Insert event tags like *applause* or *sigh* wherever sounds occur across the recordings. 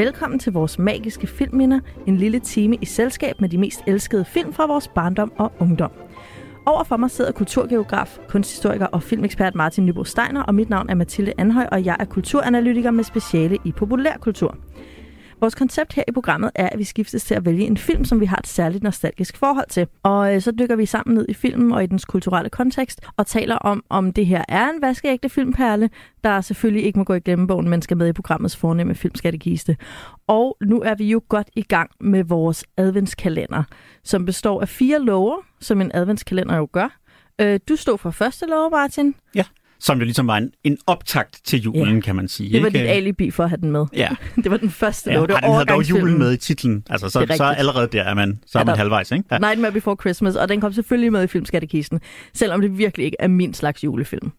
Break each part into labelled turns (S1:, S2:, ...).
S1: Velkommen til vores magiske filmminder, en lille time i selskab med de mest elskede film fra vores barndom og ungdom. Overfor mig sidder kulturgeograf, kunsthistoriker og filmekspert Martin Nybo Steiner, og mit navn er Mathilde Anhøj, og jeg er kulturanalytiker med speciale i populærkultur. Vores koncept her i programmet er, at vi skiftes til at vælge en film, som vi har et særligt nostalgisk forhold til. Og øh, så dykker vi sammen ned i filmen og i dens kulturelle kontekst og taler om, om det her er en vaskeægte filmperle, der selvfølgelig ikke må gå i glemmebogen, men skal med i programmets fornemme filmskattekiste. Og nu er vi jo godt i gang med vores adventskalender, som består af fire lover, som en adventskalender jo gør. Øh, du stod for første lov, Martin.
S2: Ja som jo ligesom var en, en optakt til julen, ja. kan man sige.
S1: Det var ikke? dit alibi for at have den med.
S2: Ja. *laughs*
S1: det var den første ja, lov.
S2: Det var den havde dog julen med i titlen. Altså, så, så allerede der er man, så er man halvvejs, ikke?
S1: Ja. Nightmare Before Christmas, og den kom selvfølgelig med i filmskattekisten, selvom det virkelig ikke er min slags julefilm.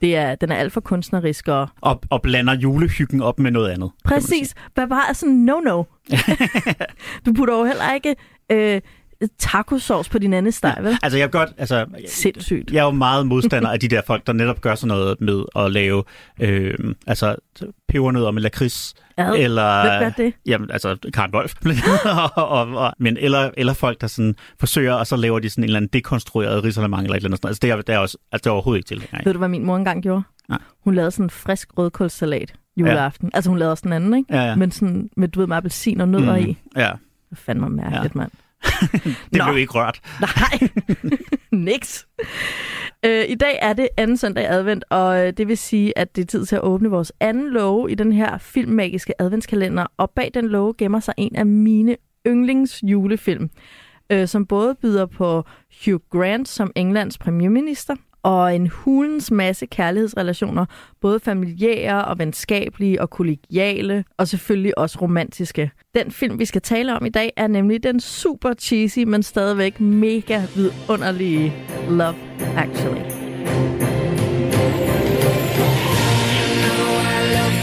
S1: Det er, den er alt for kunstnerisk. Og,
S2: og, og blander julehyggen op med noget andet.
S1: Præcis. Hvad var sådan no-no? *laughs* du putter jo heller ikke... Øh, tacosauce på din anden steg, vel?
S2: Altså, jeg er godt... Altså,
S1: Sindssygt.
S2: Jeg er jo meget modstander af de der folk, der netop gør sådan noget med at lave øh, altså, pebernødder med lakrids.
S1: Ja, eller, Hvem gør det?
S2: Jamen, altså, Karen Wolf. *laughs* og, og, og, men, eller, eller folk, der sådan forsøger, og så laver de sådan en eller anden dekonstrueret risalemang eller et eller andet. Altså, det er, det er, også, altså, det er overhovedet ikke til.
S1: Nej. Ved du, hvad min mor engang gjorde? Nej. Hun lavede sådan en frisk rødkålssalat juleaften. Ja. Altså, hun lavede også den anden, ikke?
S2: Ja, ja.
S1: Men sådan med, du ved, med appelsin og nødder mm, i.
S2: Ja.
S1: Det fandme mærkeligt, ja. mand. *laughs*
S2: det blev ikke rørt. *laughs*
S1: Nej, *laughs* niks. Øh, I dag er det anden søndag advent, og øh, det vil sige, at det er tid til at åbne vores anden låge i den her filmmagiske adventskalender. Og bag den låge gemmer sig en af mine yndlings julefilm, øh, som både byder på Hugh Grant som Englands premierminister, og en hulens masse kærlighedsrelationer, både familiære og venskabelige og kollegiale, og selvfølgelig også romantiske. Den film, vi skal tale om i dag, er nemlig den super cheesy, men stadigvæk mega vidunderlige Love Actually.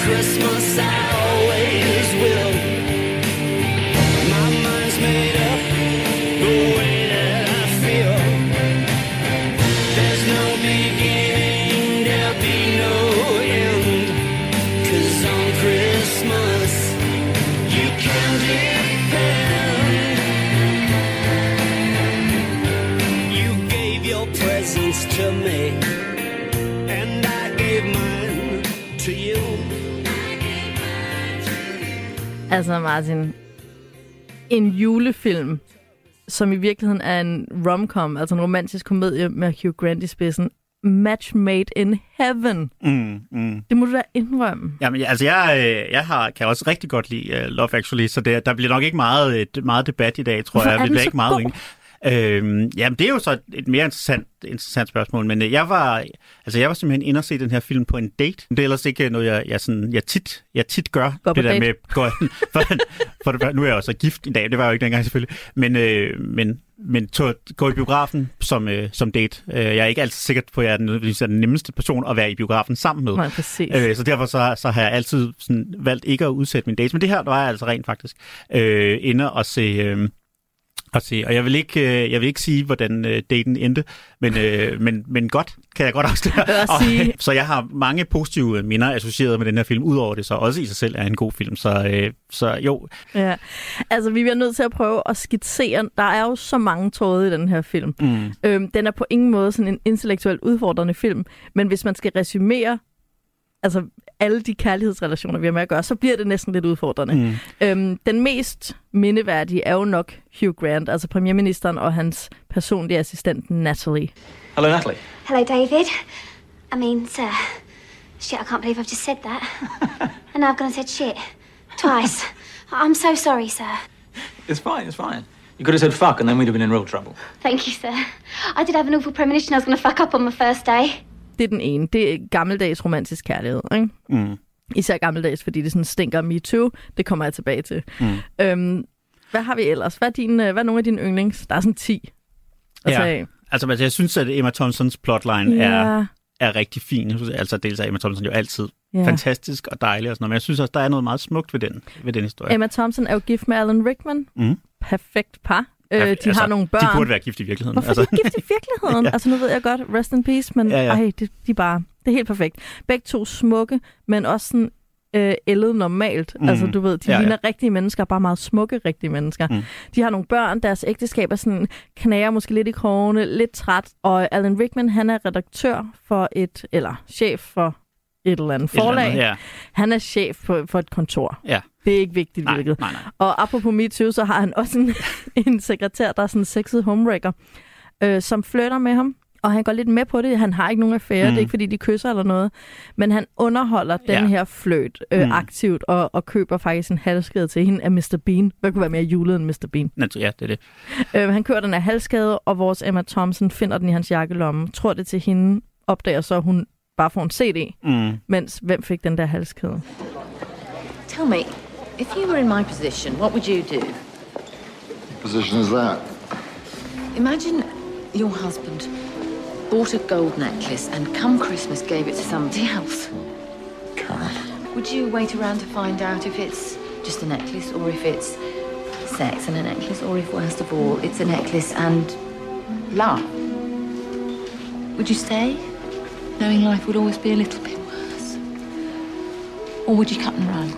S1: Christmas, I Altså Martin, en julefilm, som i virkeligheden er en romcom, altså en romantisk komedie med Hugh Grant i spidsen, match made in heaven.
S2: Mm, mm.
S1: Det må du da indrømme.
S2: Jamen, altså, jeg, øh, jeg har, kan også rigtig godt lide uh, Love Actually, så det, der bliver nok ikke meget, meget debat i dag, tror
S1: Hvorfor
S2: jeg.
S1: Er
S2: det bliver
S1: ikke
S2: meget god? Øhm, jamen, det er jo så et mere interessant, interessant spørgsmål, men øh, jeg var, altså, jeg var simpelthen inde og se den her film på en date. Det er ellers ikke noget, jeg, jeg, sådan, jeg, tit, jeg tit gør.
S1: Gå
S2: det
S1: der
S2: date.
S1: med,
S2: går, *laughs* for, for, for, nu er jeg også gift i dag, det var jeg jo ikke dengang selvfølgelig, men, øh, men, men to, gå i biografen som, øh, som date. Øh, jeg er ikke altid sikker på, at jeg er den, er den nemmeste person at være i biografen sammen med.
S1: Nej, præcis.
S2: Øh, så derfor så, så har jeg altid sådan, valgt ikke at udsætte min dates, men det her der var jeg altså rent faktisk øh, inde og se... Øh, at se. Og jeg vil ikke, øh, jeg vil ikke sige, hvordan øh, daten endte, men, øh, men, men godt kan jeg godt afsløre.
S1: sige. *laughs*
S2: Så jeg har mange positive minder associeret med den her film, udover det så også i sig selv er en god film. Så, så jo.
S1: Ja, altså vi bliver nødt til at prøve at skitsere. Der er jo så mange tråde i den her film.
S2: Mm.
S1: Øhm, den er på ingen måde sådan en intellektuelt udfordrende film, men hvis man skal resumere altså alle de kærlighedsrelationer, vi har med at gøre, så bliver det næsten lidt udfordrende.
S2: Mm.
S1: Øhm, den mest mindeværdige er jo nok Hugh Grant, altså premierministeren og hans personlige assistent Natalie.
S3: Hello, Natalie.
S4: Hello, David. I mean, sir. Shit, I can't believe I've just said that. *laughs* and now I've gone and said shit. Twice. I'm so sorry, sir.
S3: It's fine, it's fine. You could have said fuck and then we'd have been in real trouble.
S4: Thank you, sir. I did have an awful premonition I was going to fuck up on my first day.
S1: Det er den ene. Det er gammeldags romantisk kærlighed, ikke?
S2: Mm.
S1: Især gammeldags, fordi det sådan stinker me too. Det kommer jeg tilbage til.
S2: Mm.
S1: Øhm, hvad har vi ellers? Hvad er, din, hvad er nogle af dine yndlings? Der er sådan 10. Altså,
S2: ja. Altså, altså, jeg synes, at Emma Thompsons plotline
S1: ja.
S2: er, er rigtig fin. Jeg synes, altså, dels er Emma Thompson jo altid ja. fantastisk og dejlig og sådan noget, men jeg synes også, der er noget meget smukt ved den, ved den historie.
S1: Emma Thompson er jo gift med Alan Rickman.
S2: Mm.
S1: Perfekt par. Øh, de
S2: altså,
S1: har nogle børn.
S2: De burde være gift i virkeligheden.
S1: Hvorfor
S2: altså.
S1: er de gift i virkeligheden? *laughs* ja. Altså nu ved jeg godt, rest in peace, men
S2: ja, ja.
S1: ej, det, de bare, det er helt perfekt. Begge to smukke, men også sådan øh, ældet normalt. Mm. Altså, du ved, de
S2: Ja,
S1: ja,
S2: ja.
S1: ligner rigtige mennesker, bare meget smukke rigtige mennesker. Mm. De har nogle børn, deres ægteskab er sådan, knager måske lidt i krogene, lidt træt. Og Alan Rickman, han er redaktør for et, eller chef for et eller andet
S2: Et eller
S1: forlag.
S2: andet, ja.
S1: Han er chef på, for et kontor.
S2: Ja.
S1: Det er ikke vigtigt,
S2: Nej,
S1: hvilket.
S2: nej, nej.
S1: Og apropos MeToo, så har han også en, *laughs* en sekretær, der er sådan en sexet homewrecker, øh, som flytter med ham. Og han går lidt med på det. Han har ikke nogen affære. Mm. Det er ikke, fordi de kysser eller noget. Men han underholder den
S2: Ja.
S1: her fløjt øh,
S2: Mm.
S1: mm. aktivt og, og køber faktisk en halskade til hende af Mr. Bean. Hvad kunne være mere julet end Mr. Bean?
S2: Ja, det er det.
S1: Øh, han kører den af halskade, og vores Emma Thompson finder den i hans jakkelomme. Tror det til hende. Opdager så, at hun bare får en CD.
S2: Mm.
S1: Mens hvem fik den der halskæde?
S5: Tell me, if you were in my position, what would you do?
S6: What position is that?
S5: Imagine your husband bought a gold necklace and come Christmas gave it to somebody else.
S6: Karen.
S5: Would you wait around to find out if it's just a necklace or if it's sex and a necklace or if worst of all it's a necklace and love? Would you stay, knowing life would always be a little bit worse? Or would you cut and run?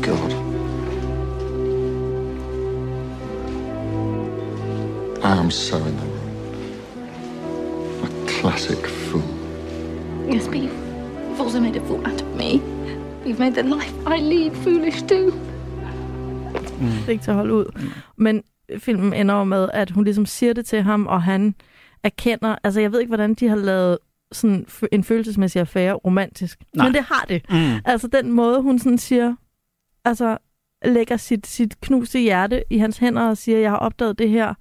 S6: God. I am so in the wrong. A classic fool.
S5: Yes, but you've, you've also made a fool out of me. You've made the life I lead foolish too.
S1: Det er ikke til at holde ud. Men filmen ender jo med, at hun ligesom siger det til ham, og han erkender... Altså, jeg ved ikke, hvordan de har lavet sådan en følelsesmæssig affære romantisk.
S2: Nej.
S1: Men det har det.
S2: Mm.
S1: Altså, den måde, hun sådan siger... Altså, lægger sit, sit knuste hjerte i hans hænder og siger, jeg har opdaget det her,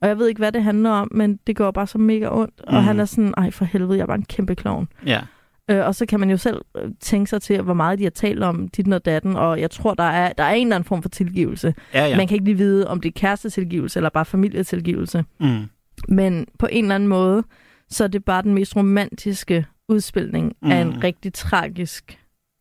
S1: og jeg ved ikke, hvad det handler om, men det går bare så mega ondt. Og
S2: Mhm.
S1: han er sådan, ej for helvede, jeg er bare en kæmpe klovn.
S2: Ja.
S1: Øh, og så kan man jo selv øh, tænke sig til, hvor meget de har talt om dit og datten, og jeg tror, der er, der er en eller anden form for tilgivelse.
S2: Ja.
S1: ja. Man kan ikke lige vide, om det er kærestetilgivelse eller bare familietilgivelse.
S2: Mm.
S1: Men på en eller anden måde, så er det bare den mest romantiske udspilning mm. af
S2: Mm.
S1: en rigtig tragisk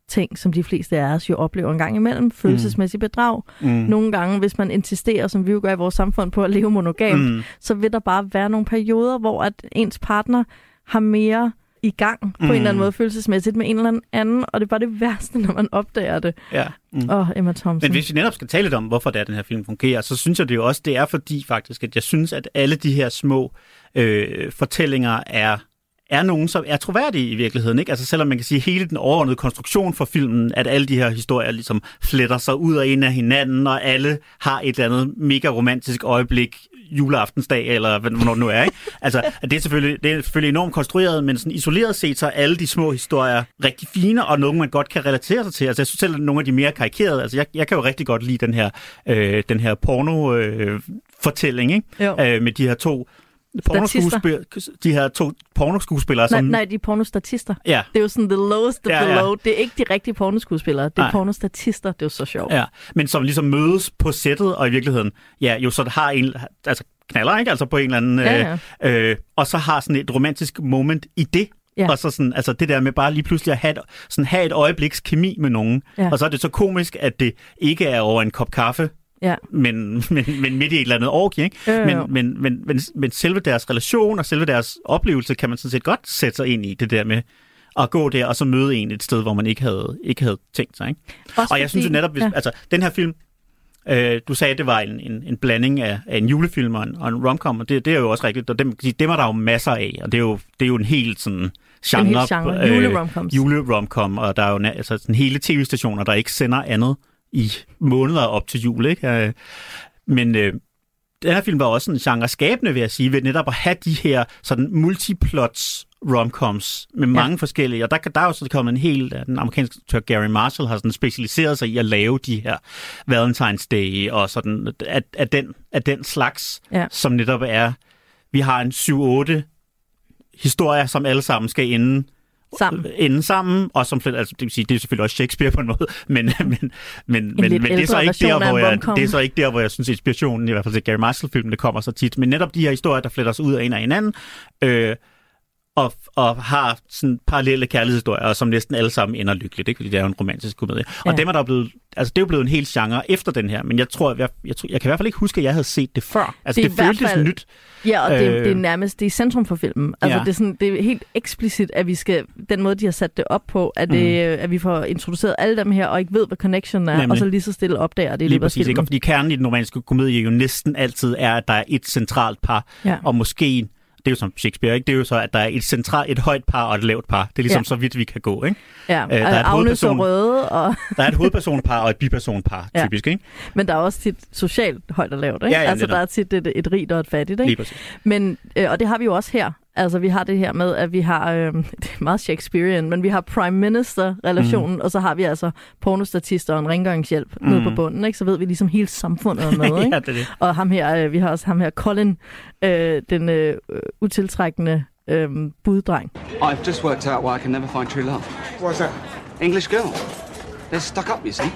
S1: ting, som de fleste af os jo oplever en gang imellem. Følelsesmæssig bedrag.
S2: Mm.
S1: Nogle gange, hvis man insisterer, som vi jo gør i vores samfund, på at leve monogamt,
S2: Mm.
S1: så vil der bare være nogle perioder, hvor at ens partner har mere i gang på mm. en eller anden
S2: Mm.
S1: måde følelsesmæssigt med en eller anden, og det er bare det værste, når man opdager det.
S2: Ja. Mm.
S1: Oh, Emma Thompson.
S2: Men hvis vi netop skal tale lidt om, hvorfor det er, den her film fungerer, så synes jeg det jo også, det er fordi faktisk, at jeg synes, at alle de her små øh, fortællinger er er nogen, som er troværdige i virkeligheden. Ikke? Altså selvom man kan sige, at hele den overordnede konstruktion for filmen, at alle de her historier ligesom fletter sig ud og ind af hinanden, og alle har et eller andet mega romantisk øjeblik juleaftensdag, eller hvad- hvornår det nu er. Ikke? Altså, det, er selvfølgelig, det er selvfølgelig enormt konstrueret, men sådan isoleret set, så er alle de små historier rigtig fine, og nogle, man godt kan relatere sig til. Altså, jeg synes selv, at nogle af de mere karikerede, altså jeg, jeg kan jo rigtig godt lide den her, øh, den her porno-fortælling, ikke?
S1: Jo.
S2: Øh, med de her to pornoskuespillere, de her to pornoskuespillere,
S1: nej,
S2: som...
S1: nej, de er pornostatister.
S2: Ja,
S1: Det er jo sådan the lowest of
S2: Ja,
S1: the
S2: ja.
S1: low. Det er ikke de rigtige pornoskuespillere, det er
S2: Nej.
S1: pornostatister. Det er jo så sjovt.
S2: Ja, men som ligesom mødes på sættet, og i virkeligheden, ja, jo så har en, altså knaller, ikke? Altså på en eller anden,
S1: Ja,
S2: Øh, øh, og så har sådan et romantisk moment i det.
S1: Ja.
S2: Og så sådan, altså det der med bare lige pludselig at have sådan have et øjebliks kemi med nogen.
S1: Ja.
S2: Og så er det så komisk, at det ikke er over en kop kaffe,
S1: Ja.
S2: men, *laughs* men, men midt i et eller andet orgie, ikke?
S1: Jo.
S2: Men, men, men, men, men selve deres relation og selve deres oplevelse, kan man sådan set godt sætte sig ind i det der med at gå der og så møde en et sted, hvor man ikke havde, ikke havde tænkt sig. Ikke?
S1: Også
S2: Og jeg synes jo netop, hvis,
S1: ja.
S2: altså den her film, øh, du sagde, at det var en, en, en blanding af, af en julefilm og en, og en romcom, og det, det er jo også rigtigt, og dem, dem er der jo masser af, og det er jo, det er jo en helt sådan genre.
S1: hel genre. Juleromcoms.
S2: Juleromcom, og der er jo altså, sådan hele tv-stationer, der ikke sender andet i måneder op til jul, ikke? Øh, Men øh, den her film var også en genre skabende, vil jeg sige, ved netop at have de her sådan multiplots romcoms med mange forskellige, og der, der er jo så kommet en hel, den amerikanske instruktør Gary Marshall har sådan specialiseret sig i at lave de her Valentine's Day og sådan, af, af, den, af den slags,
S1: Ja.
S2: som netop er, vi har en 7-8 historier, som alle sammen skal ende
S1: Sammen.
S2: ende sammen, og som altså, det vil sige, det er selvfølgelig også Shakespeare på en måde, *laughs* men, men, men, men, men det, er så ikke der, hvor jeg, det er så ikke der, hvor jeg synes, inspirationen, i hvert fald til Gary Marshall-filmen, det kommer så tit, men netop de her historier, der fletter sig ud af en af hinanden, øh, og, og har sådan parallelle kærlighedshistorier, som næsten alle sammen ender lykkeligt, ikke? fordi det er jo en romantisk komedie. Ja. Og dem er der blevet altså, det er jo blevet en hel genre efter den her, men jeg tror, jeg, jeg, tror, jeg kan i hvert fald ikke huske, at jeg havde set det før. Altså,
S1: Det er
S2: det, føltes
S1: fald-
S2: nyt.
S1: Ja, og det,
S2: Øh.
S1: det er nærmest det er centrum for filmen. Altså,
S2: Ja.
S1: det, er sådan, det er helt eksplicit, at vi skal, den måde, de har sat det op på, at, det, at vi får introduceret alle dem her, og ikke ved, hvad connection er,
S2: Mm. Nemlig.
S1: og så lige så stille opdager det
S2: Lige præcis, ikke? Og
S1: filmen.
S2: fordi kernen i den romantiske komedie jo næsten altid er, at der er et centralt par,
S1: Ja.
S2: og måske det er jo som Shakespeare, ikke? Det er jo så, at der er et centralt, et højt par og et lavt par. Det er ligesom
S1: Ja.
S2: så vidt, vi kan gå, ikke?
S1: Ja,
S2: Øh, der er et
S1: Agnes og
S2: hovedperson.
S1: Røde, og, *laughs*
S2: Der er et hovedpersonpar og et bipersonpar,
S1: Ja.
S2: typisk, ikke?
S1: men der er også tit socialt højt og lavt. Ikke?
S2: Ja, ja,
S1: altså, der er tit et, et rigt og et fattigt. Ikke? Men, øh, og det har vi jo også her. Altså, vi har det her med, at vi har, øh, *laughs* det er meget Shakespearean, men vi har prime minister-relationen, mm. og så har vi altså pornostatister og en rengøringshjælp mm. nede på bunden, ikke? Så ved vi ligesom hele samfundet er med, *laughs* ikke?
S2: ja, det er det.
S1: Og ham her, øh, vi har også ham her, Colin, øh, den øh, utiltrækkende øh, buddreng.
S7: I've just worked out why I can never find true love.
S8: What's that?
S7: English girls. They're stuck up, you see.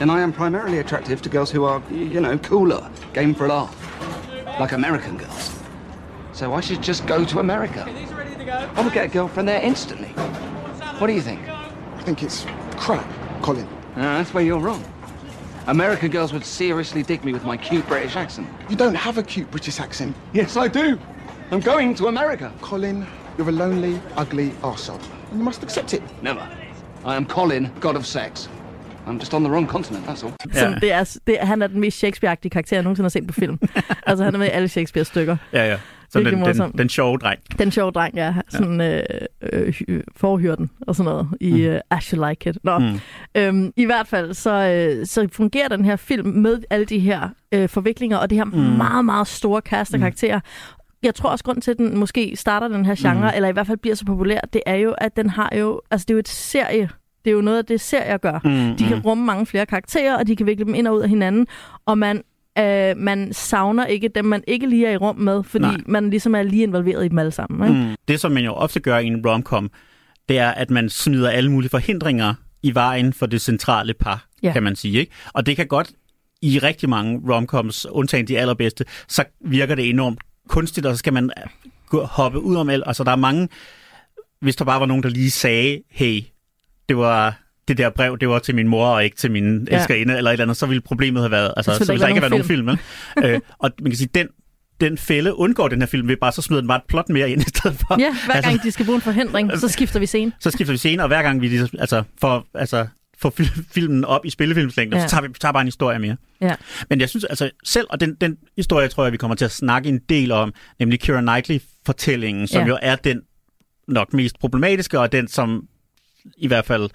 S7: And I am primarily attractive to girls who are, you know, cooler, game for a laugh. Like American girls. So I should just go to America. I would get a girlfriend there instantly. What do you think?
S8: I think it's crap, Colin.
S7: Uh, that's where you're wrong. American girls would seriously dig me with my cute British accent.
S8: You don't have a cute British accent.
S7: Yes, I do. I'm going to America.
S8: Colin, you're a lonely, ugly arsehole. And you must accept it.
S7: Never. I am Colin, god of sex. I'm just on the wrong continent, that's all.
S1: Som det er, det, han er den mest Shakespeare-agtige karakter, jeg nogensinde har set på film. *laughs* altså, han er med i alle Shakespeare-stykker.
S2: Ja, ja. Så den, den, den sjove dreng.
S1: Den sjove dreng, ja. Sådan øh, øh, hy- forhyrden og sådan noget i mm. uh, As You Like It. Nå. Mm. Øhm, I hvert fald, så, øh, så fungerer den her film med alle de her øh, forviklinger og det her mm. meget, meget store cast af karakterer. Jeg tror også, grund til, at den måske starter den her genre, mm. eller i hvert fald bliver så populær, det er jo, at den har jo... Altså, det er jo et serie. Det er jo noget af det, serier gør.
S2: Mm,
S1: De kan rumme mange flere karakterer, og de kan vikle dem ind og ud af hinanden. Og man, øh, man savner ikke dem, man ikke lige er i rum med, fordi
S2: Nej.
S1: man ligesom er lige involveret i dem alle sammen. Ikke?
S2: Mm. Det, som man jo ofte gør i en romcom, det er, at man smider alle mulige forhindringer i vejen for det centrale par,
S1: Ja.
S2: kan man sige. Ikke? Og det kan godt i rigtig mange romcoms, undtagen de allerbedste, så virker det enormt kunstigt, og så skal man hoppe ud om alt. Altså, der er mange... Hvis der bare var nogen, der lige sagde, hey, det var det der brev, det var til min mor og ikke til min
S1: Ja.
S2: elskerinde, eller et eller andet, så ville problemet have været... Altså,
S1: Så ville der ikke
S2: have været nogen film. øh, og man kan sige, den, den fælde undgår den her film ved bare, så smider den bare et plot mere ind i stedet for.
S1: Ja, hver gang
S2: Altså-
S1: de skal bruge en forhindring, så skifter vi scene.
S2: så skifter vi scene, og hver gang vi ligesom, altså, får, altså, får fil- filmen op i spillefilmslængde,
S1: Ja.
S2: så tager vi tager bare en historie mere.
S1: Ja.
S2: Men jeg synes altså selv, og den, den historie tror jeg, vi kommer til at snakke en del om, nemlig Keira Knightley-fortællingen, som
S1: ja.
S2: jo er den nok mest problematiske, og den, som i hvert fald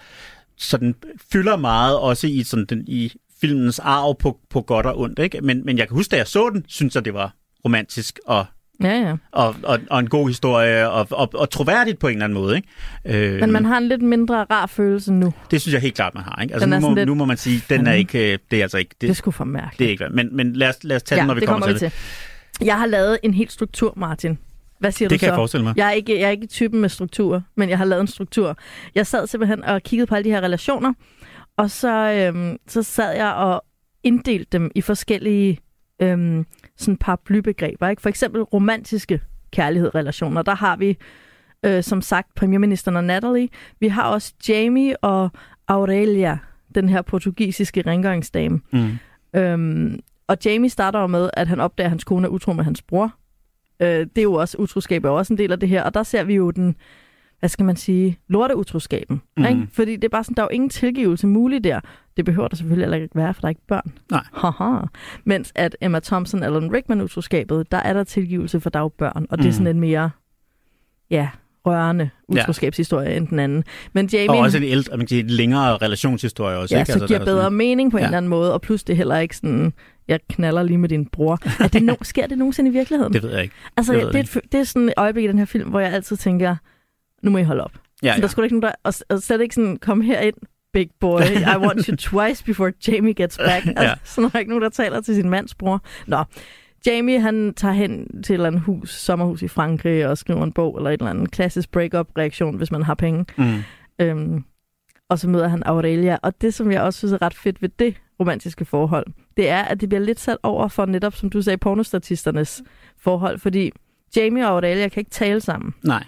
S2: sådan fylder meget også i, sådan den, i filmens arv på, på godt og ondt. Ikke? Men, men jeg kan huske, da jeg så den, synes jeg, det var romantisk og
S1: Ja, ja.
S2: og, og, og en god historie, og, og, og troværdigt på en eller anden måde. Ikke? Øh,
S1: Men man har en lidt mindre rar følelse nu.
S2: Det synes jeg helt klart, man har. Ikke? Altså, nu, må,
S1: lidt-
S2: nu må man sige, den er ikke, øh, det er altså ikke,
S1: Det
S2: det,
S1: sgu for mærkeligt.
S2: det er ikke, men, men lad, os, lad os tage
S1: ja,
S2: den, når vi
S1: det
S2: kommer,
S1: kommer vi
S2: til
S1: til. Jeg har lavet en helt struktur, Martin. Hvad siger
S2: Det
S1: du
S2: kan
S1: så?
S2: jeg forestille mig.
S1: Jeg er, ikke, jeg er ikke typen med struktur, men jeg har lavet en struktur. Jeg sad simpelthen og kiggede på alle de her relationer, og så, øhm, så sad jeg og inddelte dem i forskellige øhm, sådan paraplybegreber. Ikke? For eksempel romantiske kærlighedsrelationer. Der har vi, øh, som sagt, premierministeren og Natalie. Vi har også Jamie og Aurelia, den her portugisiske rengøringsdame.
S2: Mm.
S1: Øhm, og Jamie starter jo med, at han opdager, at hans kone er utro med hans bror. Øh, det er jo også, utroskab er også en del af det her. Og der ser vi jo den, hvad skal man sige, lorteutroskaben. Mm. Ikke? Fordi det er bare sådan, der er jo ingen tilgivelse mulig der. Det behøver der selvfølgelig heller ikke være, for der er ikke børn.
S2: Nej.
S1: Haha. Mens at Emma Thompson eller Rickman utroskabet, der er der tilgivelse, for der er jo børn. Og det er
S2: Mm.
S1: sådan en mere, ja, rørende
S2: Ja.
S1: utroskabshistorie end den anden. Men Jamie,
S2: Og også en, ældre, man kan sige, en længere relationshistorie også.
S1: ja,
S2: ikke?
S1: så giver
S2: der er
S1: bedre
S2: sådan-
S1: mening på en
S2: Ja.
S1: eller anden måde, og plus det er heller ikke sådan, jeg knaller lige med din bror. Er det no- *laughs* sker det nogensinde i virkeligheden?
S2: Det ved jeg ikke.
S1: altså,
S2: det
S1: det, er et, det er sådan et øjeblik i den her film, hvor jeg altid tænker, nu må I holde op.
S2: Ja,
S1: Så
S2: ja.
S1: der skulle ikke nogen, der, og, og slet ikke sådan, kom her ind, big boy, I want you *laughs* twice before Jamie gets back. Altså,
S2: Ja.
S1: Så der er ikke nogen, der taler til sin mands bror. Nå, Jamie han tager hen til et eller andet hus, sommerhus i Frankrig, og skriver en bog, eller et eller andet klassisk break-up-reaktion, hvis man har penge.
S2: Mm.
S1: Øhm, og så møder han Aurelia. Og det, som jeg også synes er ret fedt ved det romantiske forhold, det er, at det bliver lidt sat over for netop, som du sagde, pornostatisternes forhold. Fordi Jamie og Aurelia kan ikke tale sammen.
S2: Nej.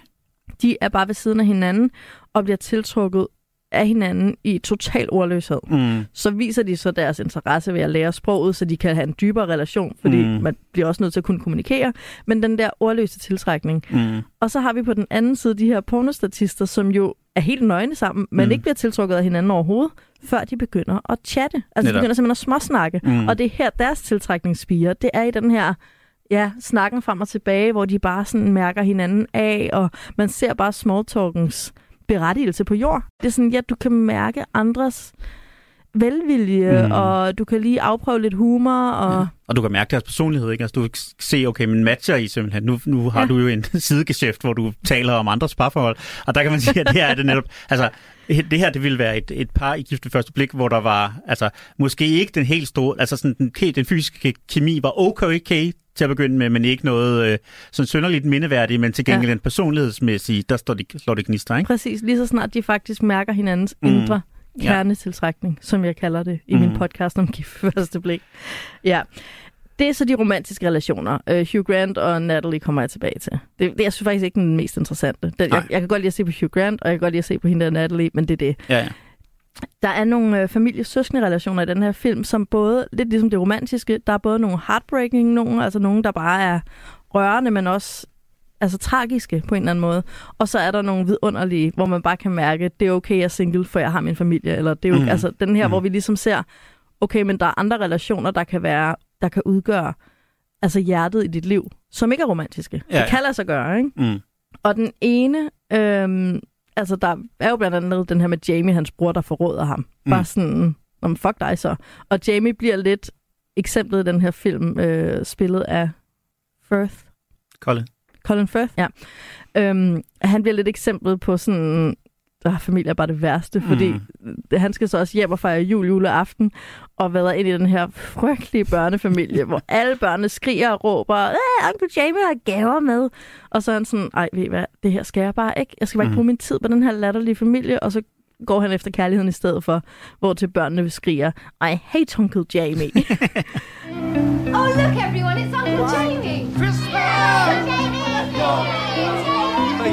S1: De er bare ved siden af hinanden og bliver tiltrukket af hinanden i total ordløshed.
S2: Mm.
S1: Så viser de så deres interesse ved at lære sproget, så de kan have en dybere relation, fordi
S2: Mm.
S1: man bliver også nødt til at kunne kommunikere. Men den der ordløse tiltrækning.
S2: Mm.
S1: Og så har vi på den anden side de her pornostatister, som jo er helt nøgne sammen, men
S2: Mm.
S1: ikke bliver tiltrukket af hinanden overhovedet, før de begynder at chatte. Altså
S2: Netop.
S1: de begynder simpelthen at småsnakke.
S2: Mm.
S1: Og det er her, deres tiltrækning spiger. Det er i den her ja, snakken frem og tilbage, hvor de bare sådan mærker hinanden af, og man ser bare smalltalkens berettigelse på jord. Det er sådan, ja, du kan mærke andres velvilje,
S2: Mm.
S1: og du kan lige afprøve lidt humor, og ja.
S2: Og du kan mærke deres personlighed, ikke? Altså, du kan se, okay, men matcher I simpelthen. Nu, nu har ja. Du jo en *laughs* sidegeschæft, hvor du taler om andres parforhold. Og der kan man sige, at det her er det netop... *laughs* Altså, det her, det ville være et, et par i gift første blik, hvor der var, altså, måske ikke den helt store, altså sådan den, helt, den fysiske kemi var okay, okay til at begynde med, men ikke noget øh, sådan synderligt mindeværdigt, men til gengæld
S1: Ja.
S2: den personlighedsmæssige, der står de, slår det gnister, ikke?
S1: præcis lige så snart de faktisk mærker hinandens
S2: Mm.
S1: indre
S2: Ja.
S1: kernetiltrækning, som jeg kalder det i
S2: Mm.
S1: min podcast om gift *laughs* første blik. Ja. Det er så de romantiske relationer. Uh, Hugh Grant og Natalie kommer jeg tilbage til. Det, det jeg synes faktisk ikke den mest interessante. Den, jeg, jeg kan godt lide at se på Hugh Grant, og jeg kan godt lide at se på hende der Natalie, men det er det.
S2: Ja, ja.
S1: Der er nogle øh, familie-søskende relationer i den her film, som både, lidt ligesom det romantiske, der er både nogle heartbreaking, nogle, altså nogle, der bare er rørende, men også altså tragiske på en eller anden måde. Og så er der nogle vidunderlige, hvor man bare kan mærke, det er okay, jeg er single, for jeg har min familie. Eller det er jo,
S2: Mm.
S1: altså den her,
S2: Mm.
S1: hvor vi ligesom ser, okay, men der er andre relationer, der kan være, der kan udgøre altså hjertet i dit liv, som ikke er romantiske.
S2: Ja.
S1: det kan lade sig gøre, ikke?
S2: Mm.
S1: Og den ene, øhm, altså der er jo blandt andet den her med Jamie, hans bror, der forråder ham.
S2: Mm.
S1: Bare sådan, om fuck dig så. Og Jamie bliver lidt eksemplet i den her film, øh, spillet af Firth.
S2: Colin.
S1: Colin Firth, ja. Øhm, han bliver lidt eksemplet på sådan, der familie er bare det værste, fordi
S2: Mm.
S1: han skal så også hjem og fejre jul, juleaften, og været ind i den her frygtelige børnefamilie, hvor alle børnene skriger og råber, "Øh, Onkel Jamie har gaver med. Og så er han sådan, ej, ved I hvad, det her skal jeg bare ikke. Jeg skal bare ikke
S2: Mm.
S1: bruge min tid på den her latterlige familie, og så går han efter kærligheden i stedet for, hvor til børnene skriger, I hate Uncle Jamie. *laughs*
S4: Oh, look, everyone, it's Uncle Jamie.
S3: Oh,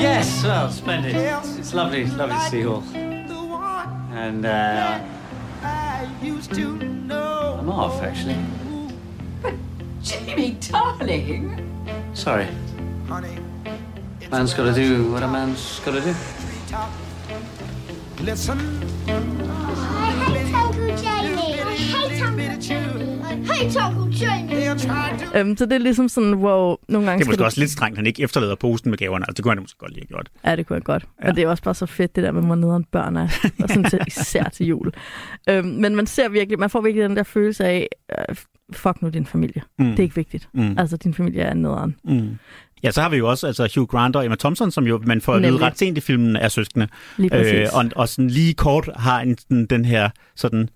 S3: yes, well, splendid. It's lovely, lovely to see you all. And, uh, I'm off, actually.
S5: But Jamie, darling.
S3: Sorry. Man's got to do what a man's got to do.
S4: I hate Uncle Jamie. I hate Uncle Jamie. I hate Uncle Jamie.
S1: Øhm, så det er ligesom sådan, hvor nogle gange
S2: Det er måske
S1: du...
S2: også lidt strengt, at han ikke efterlader posen med gaverne. Altså, det kunne han måske godt lige have gjort.
S1: Ja, det kunne jeg godt.
S2: Ja.
S1: Og det er også bare så fedt, det der med, hvor nederen børn er. Og sådan til, *laughs* især til jul. Øhm, men man ser virkelig, man får virkelig den der følelse af, øh, fuck nu din familie.
S2: Mm.
S1: Det er ikke vigtigt.
S2: Mm.
S1: Altså, din familie er nederen.
S2: Mm. Ja, så har vi jo også altså Hugh Grant og Emma Thompson, som jo man får at vide ret sent i filmen er søskende. Øh, og, og sådan lige kort har en, den, den her sådan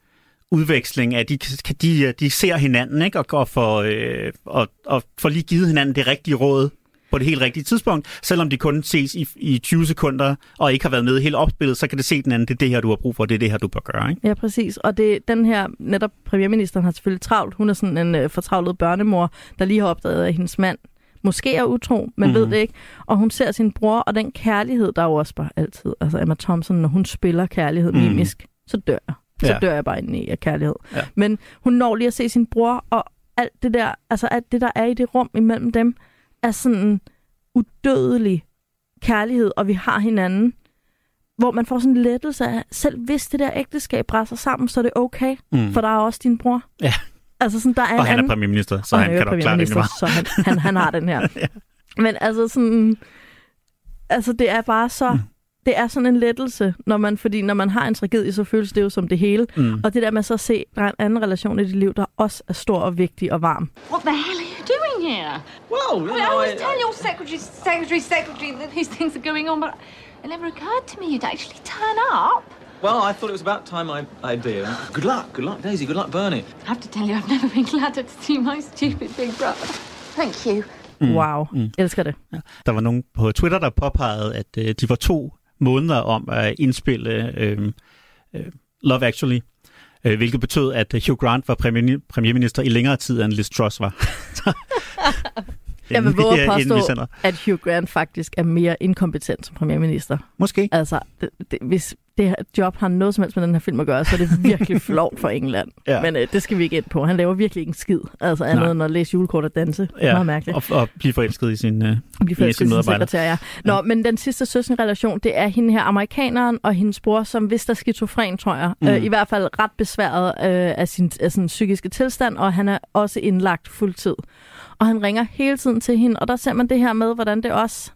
S2: udveksling af, de, kan- de, de ser hinanden, ikke? Og, og, får, øh, og, og får lige givet hinanden det rigtige råd på det helt rigtige tidspunkt. Selvom de kun ses i, i 20 sekunder og ikke har været med i hele opspillet, så kan det se den anden, det er det her, du har brug for, det er det her, du bør gøre. Ikke?
S1: Ja, præcis. Og det, den her, netop premierministeren har selvfølgelig travlt. Hun er sådan en øh, fortravlet børnemor, der lige har opdaget, at hendes mand måske er utro, men
S2: Mhm.
S1: mm. ved det ikke. Og hun ser sin bror, og den kærlighed, der er jo også bare altid, altså Emma Thompson, når hun spiller kærlighed
S2: Mhm.
S1: mimisk, så dør jeg. Så
S2: Ja.
S1: dør jeg bare indeni af kærlighed.
S2: Ja.
S1: Men hun når lige at se sin bror, og alt det der, altså alt det, der er i det rum imellem dem, er sådan udødelig kærlighed, og vi har hinanden. Hvor man får sådan en lettelse af, selv hvis det der ægteskab brænder sammen, så er det okay,
S2: Mm.
S1: for der er også din bror.
S2: Ja.
S1: Altså sådan, der er en
S2: Og han er
S1: anden...
S2: premierminister, så
S1: Og
S2: han
S1: er jo
S2: kan nok klare det meget.
S1: Så han, han, han har den her. *laughs*
S2: Ja.
S1: Men altså sådan... Altså det er bare så...
S2: Mm.
S1: Det er sådan en lettelse, når man, fordi når man har en tragedie, så føles det jo som det hele.
S2: Mm.
S1: Og det der med så at se, der er en anden relation i dit liv, der også er stor og vigtig og varm.
S9: What the hell are you doing here?
S3: Well, you
S9: I, mean, I
S3: know,
S9: always
S3: I-
S9: tell your secretary, secretary, secretary that these things are going on, but it never occurred to me you'd actually turn up.
S3: Well, I thought it was about time I, I did. Good luck, good luck, Daisy. Good luck, Bernie.
S9: I have to tell you, I've never been gladder to see my stupid big brother. Thank you.
S1: Mm. Wow, mm. elsker det.
S2: Der var nogen på Twitter, der påpegede, at øh, de var to måneder om at indspille øh, øh, Love Actually, øh, hvilket betød, at Hugh Grant var premier, premierminister i længere tid, end Liz Truss var. *laughs* *laughs*
S1: Jeg vil våge at påstå, at Hugh Grant faktisk er mere inkompetent som premierminister.
S2: Måske.
S1: Altså, det, det, hvis det her job har noget som helst med den her film at gøre, så er det virkelig *laughs* flovt for England.
S2: Ja.
S1: Men øh, det skal vi ikke ind på. Han laver virkelig ikke en skid. Altså andet
S2: Nej.
S1: end at læse julekort og danse.
S2: Ja,
S1: Meget mærkeligt.
S2: og, og blive forelsket i sin, øh,
S1: blive forelsket i
S2: sin
S1: sin sekretær, ja. Nå, men den sidste søskenrelation, det er hende her, amerikaneren og hendes bror, som vist er skizofren, tror jeg.
S2: Mm.
S1: Mm. Øh, I hvert fald ret besværet øh, af, sin, af sin psykiske tilstand, og han er også indlagt fuldtid. Og han ringer hele tiden til hende, og der ser man det her med, hvordan det også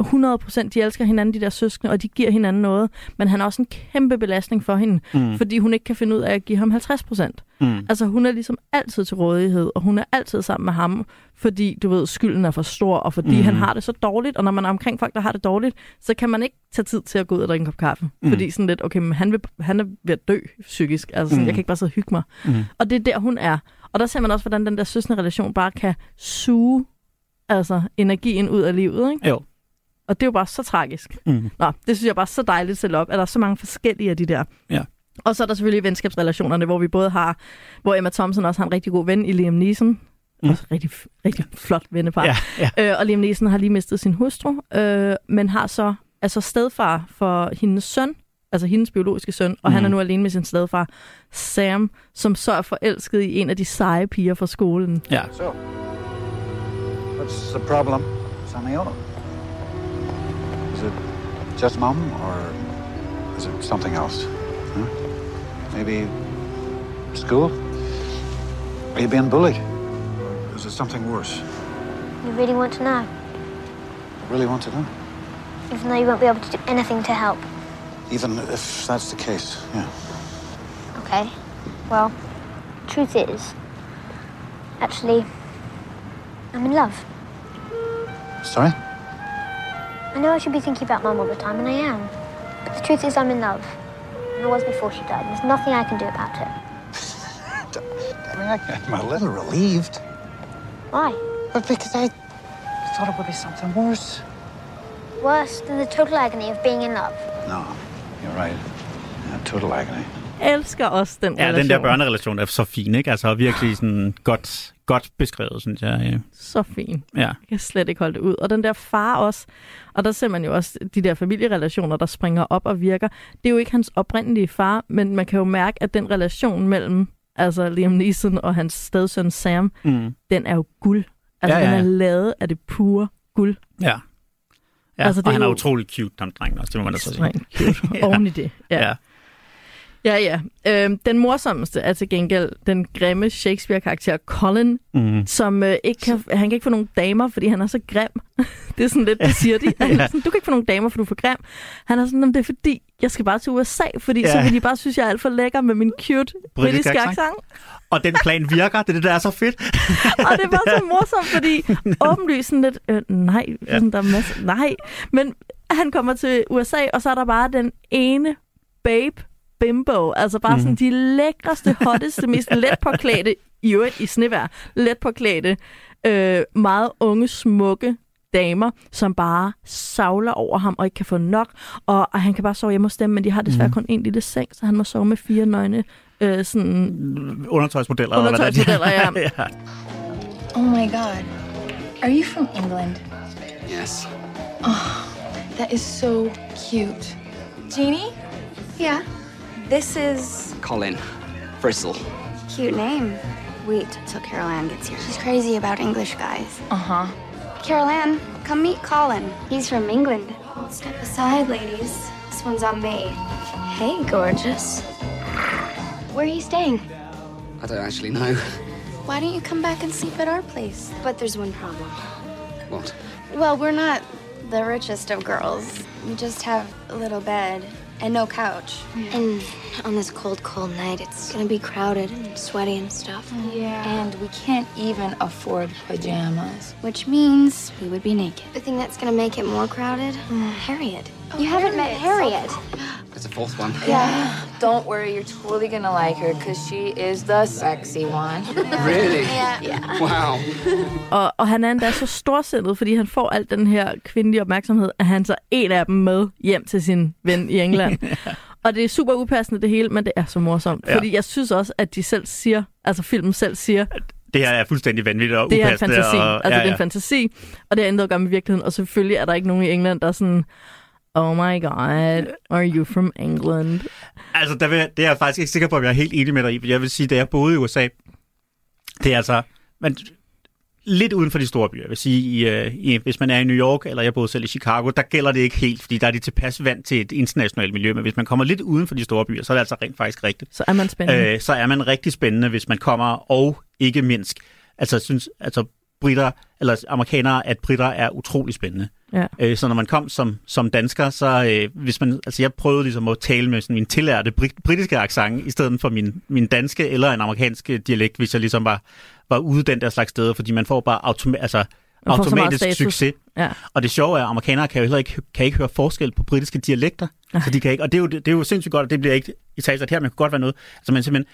S1: 100 procent, de elsker hinanden, de der søskende, og de giver hinanden noget. Men han er også en kæmpe belastning for hende,
S2: Mm.
S1: fordi hun ikke kan finde ud af at give ham 50 procent.
S2: Mm.
S1: Altså hun er ligesom altid til rådighed, og hun er altid sammen med ham, fordi du ved, skylden er for stor, og fordi mm. han har det så dårligt, og når man er omkring folk, der har det dårligt, så kan man ikke tage tid til at gå ud og drikke en kop kaffe.
S2: Mm.
S1: Fordi sådan lidt, okay, men han, vil, han er ved at dø psykisk, altså sådan,
S2: mm.
S1: jeg kan ikke bare sidde og hygge mig.
S2: Mm.
S1: Og det er der, hun er. Og der ser man også, hvordan den der søsne relation bare kan suge altså, energien ud af livet, ikke?
S2: Jo.
S1: Og det er jo bare så tragisk.
S2: Mm.
S1: Nå, det synes jeg bare er så dejligt at sætte op, at der er så mange forskellige af de der.
S2: Ja.
S1: Og så er der selvfølgelig venskabsrelationerne, hvor vi både har, hvor Emma Thompson også har en rigtig god ven i Liam Neeson.
S2: Mm.
S1: Også rigtig, rigtig flot vennepar.
S2: Ja, ja.
S1: Øh, og Liam Neeson har lige mistet sin hustru, øh, men har så altså stedfar for hendes søn, altså hendes biologiske søn, og mm. han er
S2: Mhm.
S1: nu alene med sin stedfar, Sam, som så er forelsket i en af de seje piger fra skolen.
S2: Ja.
S10: So, what's the problem, Samuel? Is it just mom, or is it something else? Huh? Maybe school? Are you being bullied? Or is it something worse?
S4: You really want to know,
S10: I really want to know.
S4: even though you won't be able to do anything to help.
S10: Even if that's the case, yeah.
S4: Okay. Well, truth is, actually, I'm in love.
S10: Sorry?
S4: I know I should be thinking about Mum all the time, and I am. But the truth is, I'm in love. And I was before she died. There's nothing I can do about it. *laughs*
S10: I mean, I, I'm a little relieved.
S4: Why?
S10: But because I thought it would be something worse.
S4: Worse than the total agony of being in love.
S10: No, you're right. Yeah, total agony.
S1: Elsker også den
S2: Ja,
S1: relation.
S2: den der børnerelation er så fin, ikke? Altså virkelig sådan godt, godt beskrevet, synes jeg. Ja.
S1: Så fin.
S2: ja.
S1: Jeg kan slet ikke holde det ud. Og den der far også, og der ser man jo også de der familierelationer, der springer op og virker. Det er jo ikke hans oprindelige far, men man kan jo mærke, at den relation mellem altså Liam Neeson og hans stedsøn Sam,
S2: Mm.
S1: den er jo guld. Altså,
S2: Ja, ja,
S1: den
S2: ja.
S1: er lavet af det pure guld.
S2: Ja. Ja,
S1: Altså,
S2: altså,
S1: det
S2: og han er
S1: jo-
S2: utrolig cute, ham drengen også, det må man da så sige.
S1: Cute.
S2: Ja. *laughs*
S1: Oven i det. Ja.
S2: Ja.
S1: Ja, ja. Øhm, den morsomste er til gengæld den grimme Shakespeare-karakter Colin,
S2: Mm.
S1: som øh, ikke kan, han kan ikke få nogen damer, fordi han er så grim. *laughs* det er sådan lidt, det siger de. *laughs*
S2: Ja.
S1: sådan, du kan ikke få nogen damer, for du er for grim. Han er sådan, "Om det er fordi, jeg skal bare til USA, fordi ja. så vil de bare synes, jeg er alt for lækker med min cute britiske
S2: accent.
S1: accent.
S2: Og den plan virker, det er det, der er så fedt. *laughs*
S1: Og det var så morsomt, fordi åbenlyst sådan lidt, øh, nej,
S2: Ja.
S1: sådan, der er masser, nej. Men han kommer til USA, og så er der bare den ene babe bimbo. Altså bare
S2: Mhm.
S1: sådan de lækreste, hotteste, mest *laughs* let påklædte, i øvrigt i snevær, let påklædte, øh, meget unge, smukke damer, som bare savler over ham og ikke kan få nok. Og, og han kan bare sove hjemme hos dem, men de har desværre
S2: Mhm.
S1: kun en lille seng, så han må sove med fire nøgne øh, sådan
S2: Undertøjsmodeller. eller hvad det er.
S1: undertøjsmodeller. Ja. *laughs*
S2: ja.
S9: Oh my god. Are you from England?
S7: Yes.
S9: That is so cute. Jeannie?
S11: Yeah. This is
S7: Colin. Bristol.
S11: cute name. Wait till Carol Ann gets here. She's crazy about English guys.
S9: Uh huh.
S11: Carol Ann, come meet Colin. He's from England. Step aside, ladies. This one's on me. Hey, gorgeous. Where are you staying?
S7: I don't actually know.
S11: Why don't you come back and sleep at our place? But there's one problem.
S7: What?
S11: Well, we're not the richest of girls. We just have a little bed and no couch. And on this cold, cold night, it's gonna be crowded and sweaty and stuff.
S9: Yeah. And we can't even afford pajamas.
S11: Which means we would be naked. The thing that's gonna make it more crowded? Uh, Harriet. You haven't met Harriet.
S7: There's a fourth one.
S9: Yeah. Don't worry, you're totally gonna like her because she is the sexy one. *laughs*
S7: Really?
S11: Yeah.
S7: Wow. *laughs*
S1: Og, og han er endda så storsindet, fordi han får al den her kvindelige opmærksomhed, at han tager en af dem med hjem til sin ven i England. *laughs* Og det er super upassende det hele, men det er så morsomt.
S2: Ja.
S1: Fordi jeg synes også, at de selv siger, altså filmen selv siger,
S2: det her er fuldstændig vanvittigt og
S1: det er en
S2: upassende.
S1: fantasi.
S2: Og,
S1: altså, det er en fantasi, og det er intet at gøre med virkeligheden. Og selvfølgelig er der ikke nogen i England, der er sådan, oh my god, are you from England?
S2: Altså, der vil, det er jeg faktisk ikke sikker på, at jeg er helt enig med dig i. Jeg vil sige, da jeg boede i USA, det er altså... Man, lidt uden for de store byer. Jeg vil sige, i, øh, i, hvis man er i New York, eller jeg boede selv i Chicago, der gælder det ikke helt, fordi der er de tilpas vant til et internationalt miljø. Men hvis man kommer lidt uden for de store byer, så er det altså rent faktisk rigtigt.
S1: Så er man spændende.
S2: Øh, så er man rigtig spændende, hvis man kommer, og ikke mindst, altså synes, altså britter, eller amerikanere, at britter er utrolig spændende.
S1: Ja.
S2: Øh, så når man kom som, som dansker, så øh, hvis man, altså jeg prøvede ligesom at tale med sådan min tillærte brit, britiske accent, i stedet for min, min danske eller en amerikansk dialekt, hvis jeg ligesom var, var ude den der slags steder, fordi man får bare automa- altså,
S1: Man får
S2: automatisk succes.
S1: Ja.
S2: Og det sjove er, at amerikanere kan jo heller ikke, kan ikke høre forskel på britiske dialekter. Så de kan ikke, og det er, jo, det er jo sindssygt godt, og det bliver ikke i talt her, men det kunne godt være noget. Altså man simpelthen,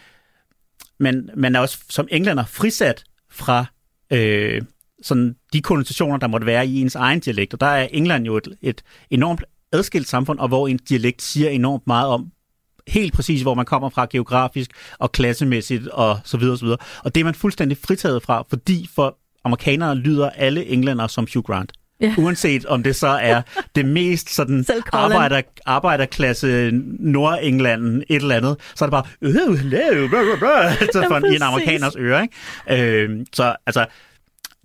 S2: men man er også som englænder frisat fra øh, sådan de konnotationer, der måtte være i ens egen dialekt. Og der er England jo et, et enormt adskilt samfund, og hvor en dialekt siger enormt meget om helt præcis, hvor man kommer fra geografisk og klassemæssigt og så videre og så videre. Og det er man fuldstændig fritaget fra, fordi for amerikanere lyder alle englænder som Hugh Grant.
S1: Ja.
S2: Uanset om det så er det mest sådan arbejder, arbejderklasse Nordengland, et eller andet, så er det bare, øh, blah, så
S1: Ja,
S2: for, i en
S1: præcis.
S2: amerikaners øre. Ikke? Øh, så altså,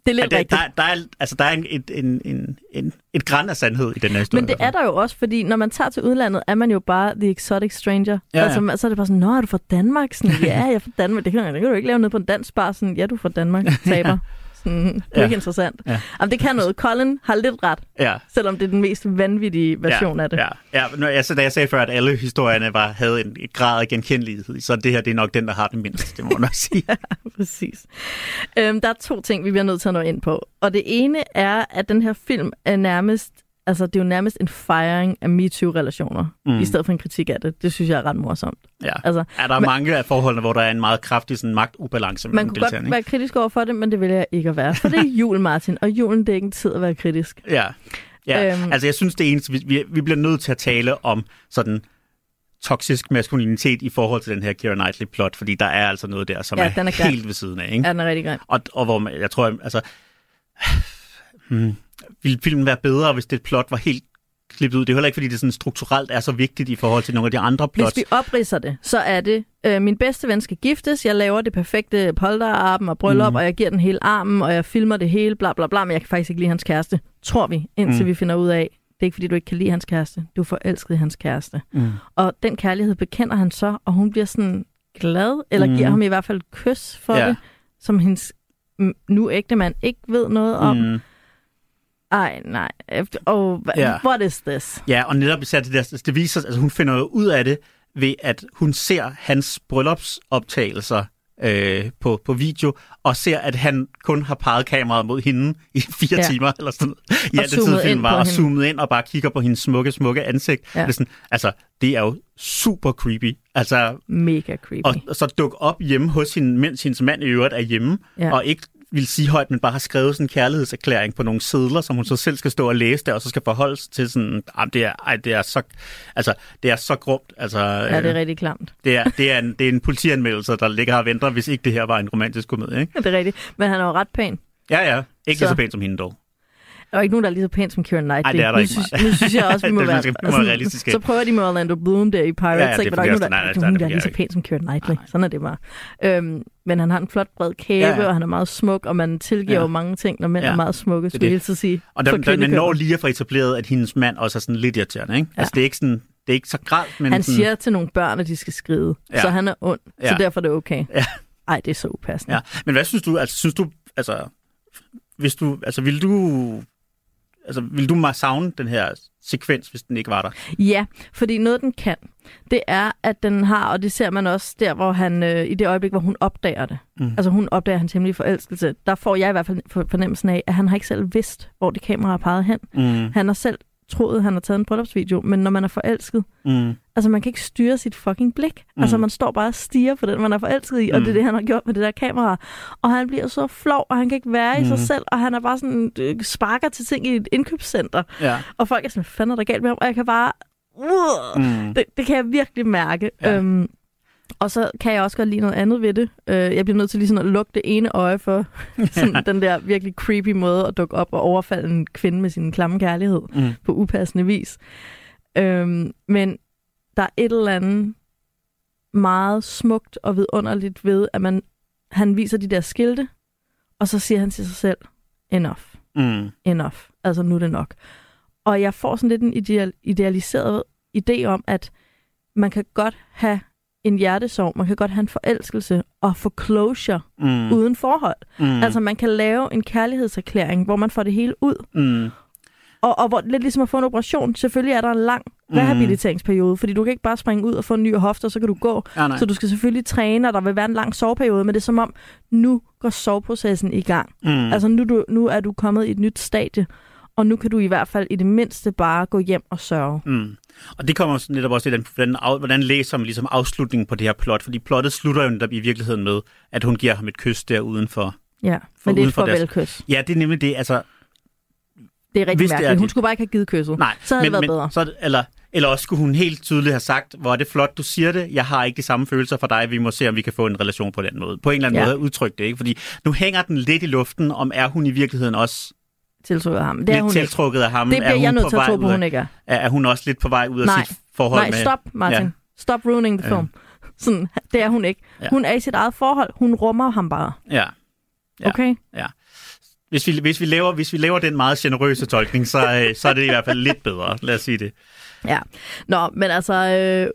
S1: Det er lidt
S2: der,
S1: rigtigt.
S2: der, der, er, altså, der er en, en, en, en, en, et græn af sandhed i den her historie.
S1: Men det er der jo også, fordi når man tager til udlandet, er man jo bare the exotic stranger.
S2: Ja, ja.
S1: Altså, så er det bare sådan, nå, er du fra Danmark? Sådan, ja, jeg er fra Danmark. Det kan, det kan du ikke lave ned på en dansk bar. Sådan, ja, du er fra Danmark. *laughs* Taber. Sådan, *laughs* det er
S2: Ja.
S1: ikke interessant.
S2: Ja.
S1: Jamen, det kan noget. Colin har lidt ret,
S2: Ja.
S1: selvom det er den mest vanvittige version
S2: ja,
S1: af det.
S2: Ja, ja. Nu, altså, da jeg sagde før, at alle historierne var, havde en, et grad af genkendelighed, så det her det er nok den, der har det mindst, det må man nok *laughs* sige.
S1: Præcis. Øhm, der er to ting, vi bliver nødt til at nå ind på. Og det ene er, at den her film er nærmest, altså det er jo nærmest en fejring af MeToo-relationer,
S2: Mm.
S1: i stedet for en kritik af det. Det synes jeg er ret morsomt.
S2: Ja.
S1: Altså,
S2: er der er
S1: men-
S2: mange af forholdene, hvor der er en meget kraftig sådan, magtubalance
S1: Man
S2: mellem
S1: kunne
S2: deltagerne,
S1: godt være kritisk over for det, men det vil jeg ikke at være. For det er jul, Martin, og julen det er ikke en tid at være kritisk.
S2: ikke? Ja. ja.
S1: Øhm.
S2: Altså, jeg synes, det eneste, vi, vi, vi bliver nødt til at tale om sådan toksisk maskulinitet i forhold til den her Keira Knightley-plot, fordi der er altså noget der, som
S1: Ja,
S2: er,
S1: den er grim.
S2: helt ved siden af. Ikke?
S1: Ja, den er rigtig grim.
S2: Og, og hvor man, jeg tror, altså, *sighs* hmm, ville filmen være bedre, hvis det plot var helt klippet ud? Det er heller ikke, fordi det sådan strukturelt er så vigtigt i forhold til nogle af de andre
S1: Hvis
S2: plots.
S1: vi opridser det, så er det, øh, min bedste ven skal giftes, jeg laver det perfekte polterarben og bryllup,
S2: Mhm.
S1: mm. og jeg giver den hele armen, og jeg filmer det hele, bla bla bla, men jeg kan faktisk ikke lide hans kæreste, tror vi, indtil
S2: Mm.
S1: vi finder ud af, det er ikke fordi, du ikke kan lide hans kæreste, du er forelsket i hans kæreste.
S2: Mm.
S1: Og den kærlighed bekender han så, og hun bliver sådan glad, eller
S2: Mm.
S1: giver ham i hvert fald et kys for
S2: Ja.
S1: det, som hendes nu ægte mand ikke ved noget om.
S2: Mm.
S1: Ej, nej. Oh,
S2: Ja.
S1: what is this?
S2: Ja, og netop især det der, det viser, altså hun finder jo ud af det ved, at hun ser hans bryllupsoptagelser øh, på, på video, og ser, at han kun har peget kameraet mod hende i fire
S1: Ja.
S2: timer, eller sådan i alt det tid, filmen var, og
S1: hende.
S2: zoomet ind og bare kigger på hendes smukke, smukke ansigt.
S1: Ja.
S2: Det er sådan, altså, det er jo super creepy. Altså,
S1: Mega creepy.
S2: og, og så dukke op hjemme hos hende, mens hendes mand i øvrigt er hjemme,
S1: Ja.
S2: og ikke vil sige højt, men bare har skrevet sådan en kærlighedserklæring på nogle sedler, som hun så selv skal stå og læse der, og så skal forholde sig til sådan, ah, det er, ej, det er så, altså, det er så grumt. Altså,
S1: Ja, det er
S2: øh,
S1: rigtig klamt. *laughs*
S2: det er, det er, en, det er en politianmeldelse, der ligger og venter, hvis ikke det her var en romantisk komedie, ikke?
S1: Det er rigtigt. Men han er jo ret pæn.
S2: Ja, ja. Ikke så,
S1: Så-
S2: pænt som hende dog.
S1: Der er ikke nogen, der er lige så pæn som Keira Knightley.
S2: Ej, det er der
S1: nu
S2: ikke
S1: synes,
S2: meget.
S1: nu synes jeg også, vi *laughs* må være...
S2: man skal- vi må være realistiske.
S1: Så prøver de med Orlando Bloom der i Pirates,
S2: Ja, ja, det
S1: ikke? Men der er ikke nogen, der.
S2: Nej, nej,
S1: nogen, er lige så pæn som Keira Knightley. Sådan er det bare. Øhm, men han har en flot bred kæbe,
S2: Ja,
S1: ja, og han er meget smuk, og man tilgiver
S2: Ja.
S1: mange ting, når mænd
S2: Ja.
S1: er meget smukke, skulle jeg tiden sige.
S2: Og der, der, man når lige at få etableret, at hendes mand også er sådan lidt irriterende, ikke? Ja. Altså, det er ikke sådan, det er ikke så gralt, men
S1: Han
S2: sådan,
S1: siger til nogle børn, at de skal skride,
S2: Ja.
S1: så han er ond, så derfor er det okay.
S2: Ja.
S1: Ej, det er så upassende.
S2: Ja, men hvad synes du, altså synes du, altså, hvis du, altså vil du, altså vil du meget savne den her sekvens, hvis den ikke var der?
S1: Ja, fordi noget den kan, det er, at den har, og det ser man også der, hvor han, øh, i det øjeblik, hvor hun opdager det.
S2: Mm.
S1: Altså hun opdager hans hemmelige forelskelse. Der får jeg i hvert fald for- fornemmelsen af, at han har ikke selv vidst, hvor det kamera er peget hen.
S2: Mm.
S1: Han har selv troet, at han har taget en bryllupsvideo, men når man er forelsket,
S2: Mm.
S1: altså man kan ikke styre sit fucking blik. Mm. Altså
S2: Mm.
S1: man står bare og stiger på den, man er forelsket i, og
S2: Mm.
S1: det er det, han har gjort med det der kamera. Og han bliver så flov, og han kan ikke være i sig
S2: Mm.
S1: selv, og han er bare sådan, øh, sparker til ting i et indkøbscenter.
S2: Ja.
S1: Og folk er sådan, hvad fanden er der galt med ham? Og jeg kan bare... Uh,
S2: Mm.
S1: det, det kan jeg virkelig mærke.
S2: Ja.
S1: Øhm, Og så kan jeg også godt lide noget andet ved det. Øh, jeg bliver nødt til lige sådan at lukke det ene øje for *laughs* sådan den der virkelig creepy måde at dukke op og overfalde en kvinde med sin klamme kærlighed
S2: Mm.
S1: på upassende vis. Øhm, men der er et eller andet meget smukt og vidunderligt ved, at man, han viser de der skilte, og så siger han til sig selv, enough,
S2: Mm.
S1: enough. Altså, nu er det nok. Og jeg får sådan lidt en ideal, idealiseret idé om, at man kan godt have en hjertesorg, man kan godt have en forelskelse og få closure
S2: Mm.
S1: mm. uden forhold.
S2: Mm.
S1: Altså, man kan lave en kærlighedserklæring, hvor man får det hele ud.
S2: Mm.
S1: Og, og hvor, lidt ligesom at få en operation. Selvfølgelig er der en lang rehabiliteringsperiode, fordi du kan ikke bare springe ud og få en ny hofte, og så kan du gå.
S2: Ja, nej.
S1: så du skal selvfølgelig træne, og der vil være en lang soveperiode, men det er som om, nu går soveprocessen i gang.
S2: Mm.
S1: Altså nu, du, nu er du kommet i et nyt stadie, og nu kan du i hvert fald i det mindste bare gå hjem og sørge.
S2: Mm. Og det kommer netop også til, den- hvordan, af- hvordan læser man ligesom afslutningen på det her plot? Fordi plottet slutter jo netop i virkeligheden med, at hun giver ham et kys der udenfor.
S1: Ja,
S2: For
S1: men det er et farvelkys.
S2: Ja, det er nemlig det. Altså,
S1: Det er rigtig
S2: Hvis det er
S1: mærkeligt. Hun skulle bare ikke have givet kysset.
S2: nej,
S1: Så havde
S2: men,
S1: det været
S2: men,
S1: bedre.
S2: Så, er eller, eller også skulle hun helt tydeligt have sagt, hvor er det flot, du siger det. Jeg har ikke de samme følelser for dig. Vi må se, om vi kan få en relation på den måde. På en eller anden
S1: Ja.
S2: måde udtrykke det. Ikke? Fordi nu hænger den lidt i luften, om er hun i virkeligheden også
S1: Tiltrukket af ham. Det
S2: lidt
S1: er hun
S2: tiltrukket af ham.
S1: Det
S2: er
S1: bliver jeg nødt
S2: på
S1: til at tro på, hun ikke er.
S2: Er, hun også lidt på vej ud af
S1: Nej.
S2: sit forhold
S1: Nej,
S2: med...
S1: stop, Martin.
S2: Ja.
S1: Stop ruining the
S2: Ja.
S1: film. *laughs* Sådan, det er hun ikke.
S2: Ja.
S1: Hun er i sit eget forhold. Hun rummer ham bare.
S2: Ja. Ja.
S1: Okay?
S2: Ja. Hvis vi, hvis, vi laver, hvis vi laver den meget generøse tolkning, så, øh, så er det i hvert fald lidt bedre. Lad os sige det.
S1: Ja. Nå, men altså, øh,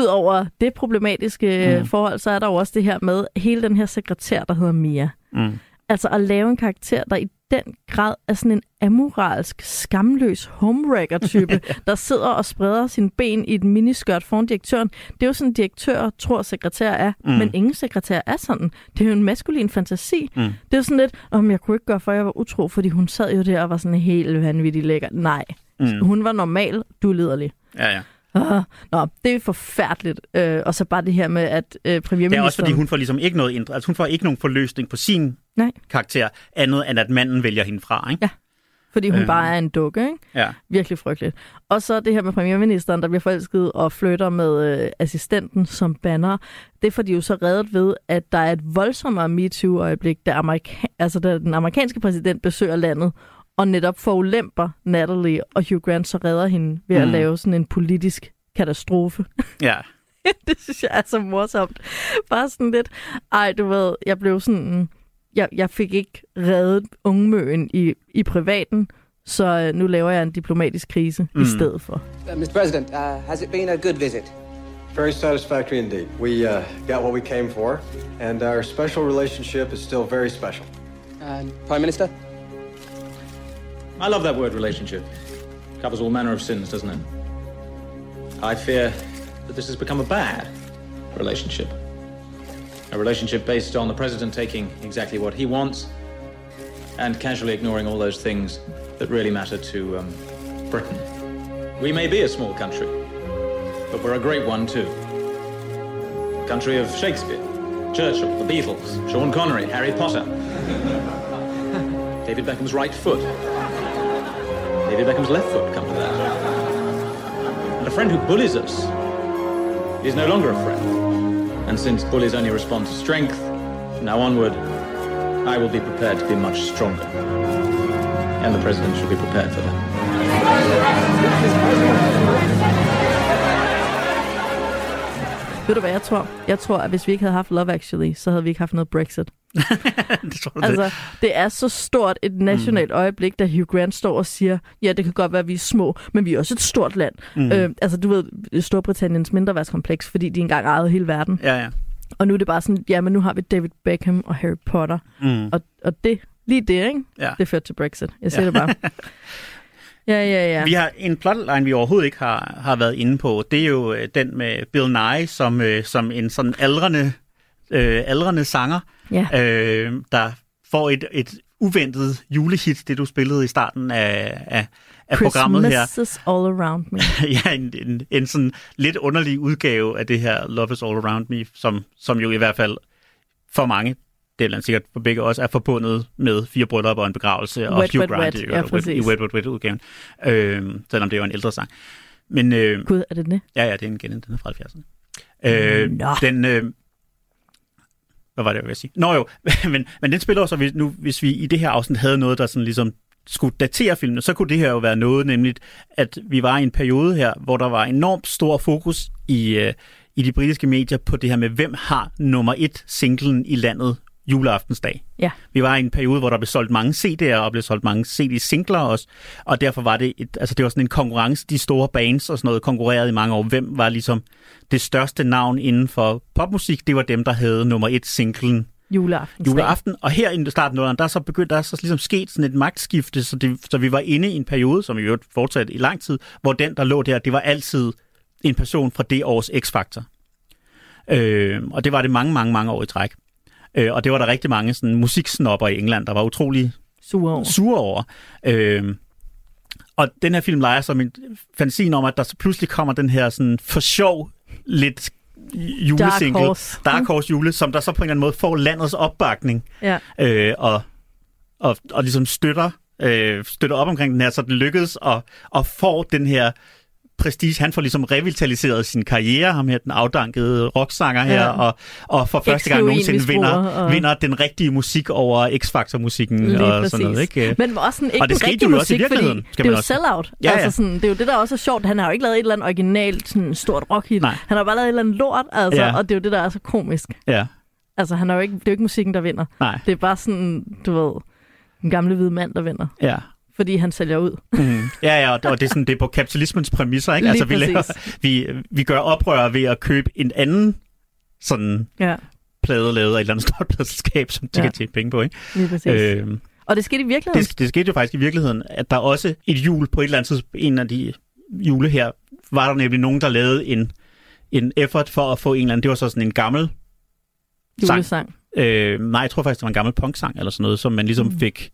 S1: ud over det problematiske
S2: Mm.
S1: mm. forhold, så er der jo også det her med hele den her sekretær, der hedder Mia.
S2: Mm.
S1: Altså at lave en karakter, der i den grad er sådan en amoralsk, skamløs homewrecker-type, *laughs* der sidder og spreder sine ben i et miniskørt foran direktøren. Det er jo sådan, direktør tror, sekretær er,
S2: Mm.
S1: men ingen sekretær er sådan. Det er jo en maskulin fantasi.
S2: Mm.
S1: Det er jo sådan lidt, om jeg kunne ikke gøre for, at jeg var utro, fordi hun sad jo der og var sådan helt vanvittig lækker. Nej,
S2: Mm.
S1: hun var normal, du er liderlig.
S2: Ja, ja.
S1: Ah, nå, det er forfærdeligt. Øh, og så bare det her med, at øh,
S2: Det er
S1: premierministeren...
S2: også fordi, hun får ligesom ikke noget indre, altså hun får ikke nogen forløsning på sin
S1: Nej.
S2: karakter, andet end at manden vælger hende fra, ikke?
S1: Ja. Fordi hun øh. bare er en dukke, ikke?
S2: Ja.
S1: Virkelig frygteligt. Og så det her med premierministeren, der bliver forelsket og flytter med øh, assistenten som banner. Det får de jo så reddet ved, at der er et voldsommere MeToo-øjeblik, da, Amerika- altså, da den amerikanske præsident besøger landet, og netop forulemper Natalie, og Hugh Grant så redder hende ved at
S2: Mm.
S1: lave sådan en politisk katastrofe.
S2: Ja. *laughs*
S1: det synes jeg er så morsomt. Bare sådan lidt, ej, du ved, jeg blev sådan, jeg, jeg fik ikke reddet ungmøen i, i privaten, så øh, nu laver jeg en diplomatisk krise mm.
S12: Mm.
S1: i stedet for.
S12: Uh, Mr. President, uh, has it been a good visit?
S13: Very satisfactory indeed. We uh, got what we came for, and our special relationship is still very special.
S12: Uh, Prime Minister?
S14: I love that word relationship. Covers all manner of sins, doesn't it? I fear that this has become a bad relationship. A relationship based on the president taking exactly what he wants and casually ignoring all those things that really matter to um, Britain. We may be a small country, but we're a great one too. Country of Shakespeare, Churchill, the Beatles, Sean Connery, Harry Potter, *laughs* David Beckham's right foot, David Beckham's left foot, come to that. And a friend who bullies us is no longer a friend. And since bullies only respond to strength, now onward, I will be prepared to be much stronger. And the president should be prepared for that.
S1: Ved du hvad jeg tror? Jeg tror, at hvis vi ikke havde haft Love Actually, så havde vi ikke haft noget Brexit. *laughs*
S2: det tror du
S1: Altså,
S2: det?
S1: det er så stort et nationalt mm. øjeblik, da Hugh Grant står og siger, ja, det kan godt være, at vi er små, men vi er også et stort land.
S2: Mm.
S1: Øh, altså, du ved, Storbritanniens mindreværdskompleks, fordi de engang ejede hele verden.
S2: Ja, ja.
S1: Og nu er det bare sådan, ja, men nu har vi David Beckham og Harry Potter.
S2: Mm.
S1: Og, og det, lige det, ikke?
S2: Ja.
S1: Det førte til Brexit. Jeg siger
S2: Ja.
S1: ja. det bare. *laughs* Ja, ja, ja.
S2: Vi har en plotline, vi overhovedet ikke har, har været inde på. Det er jo øh, den med Bill Nye som, øh, som en sådan aldrende, øh, aldrende sanger,
S1: Ja.
S2: øh, der får et, et uventet julehit, det du spillede i starten af, af, af programmet her.
S1: Christmas is all around me. *laughs*
S2: ja, en, en, en sådan lidt underlig udgave af det her Love is All Around Me, som, som jo i hvert fald for mange, det er sikkert for begge os, er forbundet med fire bryllupper og en begravelse, og
S1: Wet,
S2: Hugh
S1: Wet,
S2: Grant
S1: Wet.
S2: i,
S1: Ja,
S2: wet, i. Wet, Wet, Wet udgaven, øh, selvom det er jo en ældre sang. Men, øh,
S1: Gud, er det det?
S2: Ja, ja, det er en genindende fra 70'erne. Øh,
S1: Nå.
S2: Den, øh, hvad var det, jeg ville sige? Nå jo, *laughs* men, men den spiller også, hvis, nu, hvis vi i det her afsnit havde noget, der sådan ligesom skulle datere filmen, så kunne det her jo være noget, nemlig at vi var i en periode her, hvor der var enormt stor fokus i, øh, i de britiske medier på det her med, hvem har nummer et singlen i landet juleaftensdag.
S1: Ja.
S2: Vi var i en periode, hvor der blev solgt mange CD'er og blev solgt mange CD-singler også, og derfor var det, et, altså det var sådan en konkurrence, de store bands og sådan noget konkurrerede i mange år. Hvem var ligesom det største navn inden for popmusik? Det var dem, der havde nummer et singlen
S1: Juleaften.
S2: juleaften. Og her i starten af der er så begyndt, der er så ligesom sket sådan et magtskifte, så, det, så vi var inde i en periode, som i øvrigt fortsatte i lang tid, hvor den, der lå der, det var altid en person fra det års X-Factor. Øh, og det var det mange, mange, mange år i træk. Øh, og det var der rigtig mange sådan, musiksnopper i England, der var utrolig
S1: Sure over.
S2: sure over. Øh, og den her film leger som en fantasien om, at der så pludselig kommer den her sådan for sjov lidt julesingle,
S1: Dark Horse.
S2: Dark Horse jule, som der så på en eller anden måde får landets opbakning
S1: Ja.
S2: øh, og, og, og ligesom støtter, øh, støtter op omkring den her, så det lykkedes og, og får den her prestige. Han får ligesom revitaliseret sin karriere, ham her, den afdankede rocksanger her,
S1: Ja.
S2: og, og for første gang nogensinde vinder,
S1: og-
S2: vinder den rigtige musik over X-Factor-musikken og
S1: præcis.
S2: sådan noget. Ikke?
S1: Men også sådan, ikke
S2: og det skete jo også i
S1: musik, fordi
S2: virkeligheden,
S1: det er jo
S2: også-
S1: sell-out.
S2: Ja, ja.
S1: Altså sådan, det er jo det, der også er sjovt. Han har jo ikke lavet et eller andet originalt sådan, stort rockhit.
S2: Nej.
S1: Han har bare lavet et eller andet lort, altså,
S2: Ja.
S1: og det er jo det, der er så komisk.
S2: Ja.
S1: Altså, han er jo ikke, det er jo ikke musikken, der vinder.
S2: Nej.
S1: Det er bare sådan, du ved, en gamle hvide mand, der vinder.
S2: Ja.
S1: Fordi han sælger ud. *laughs*
S2: Mm. Ja, ja, og det, og det er sådan, det er på kapitalismens præmisser, ikke?
S1: Lige
S2: altså, vi, laver, vi, vi gør oprør ved at købe en anden sådan
S1: Ja,
S2: plade lavet af et eller andet stort pladeselskab, som de
S1: Ja.
S2: kan tjene penge på, ikke?
S1: lige præcis.
S2: Øhm,
S1: og det skete i virkeligheden.
S2: det, det skete jo faktisk i virkeligheden, at der også et jul på et eller andet tidspunkt, en af de jule her, var der nemlig nogen, der lavede en, en effort for at få en eller anden, det var så sådan en gammel sang.
S1: Julesang.
S2: Øh, nej, jeg tror faktisk, det var en gammel punksang eller sådan noget, som man ligesom fik,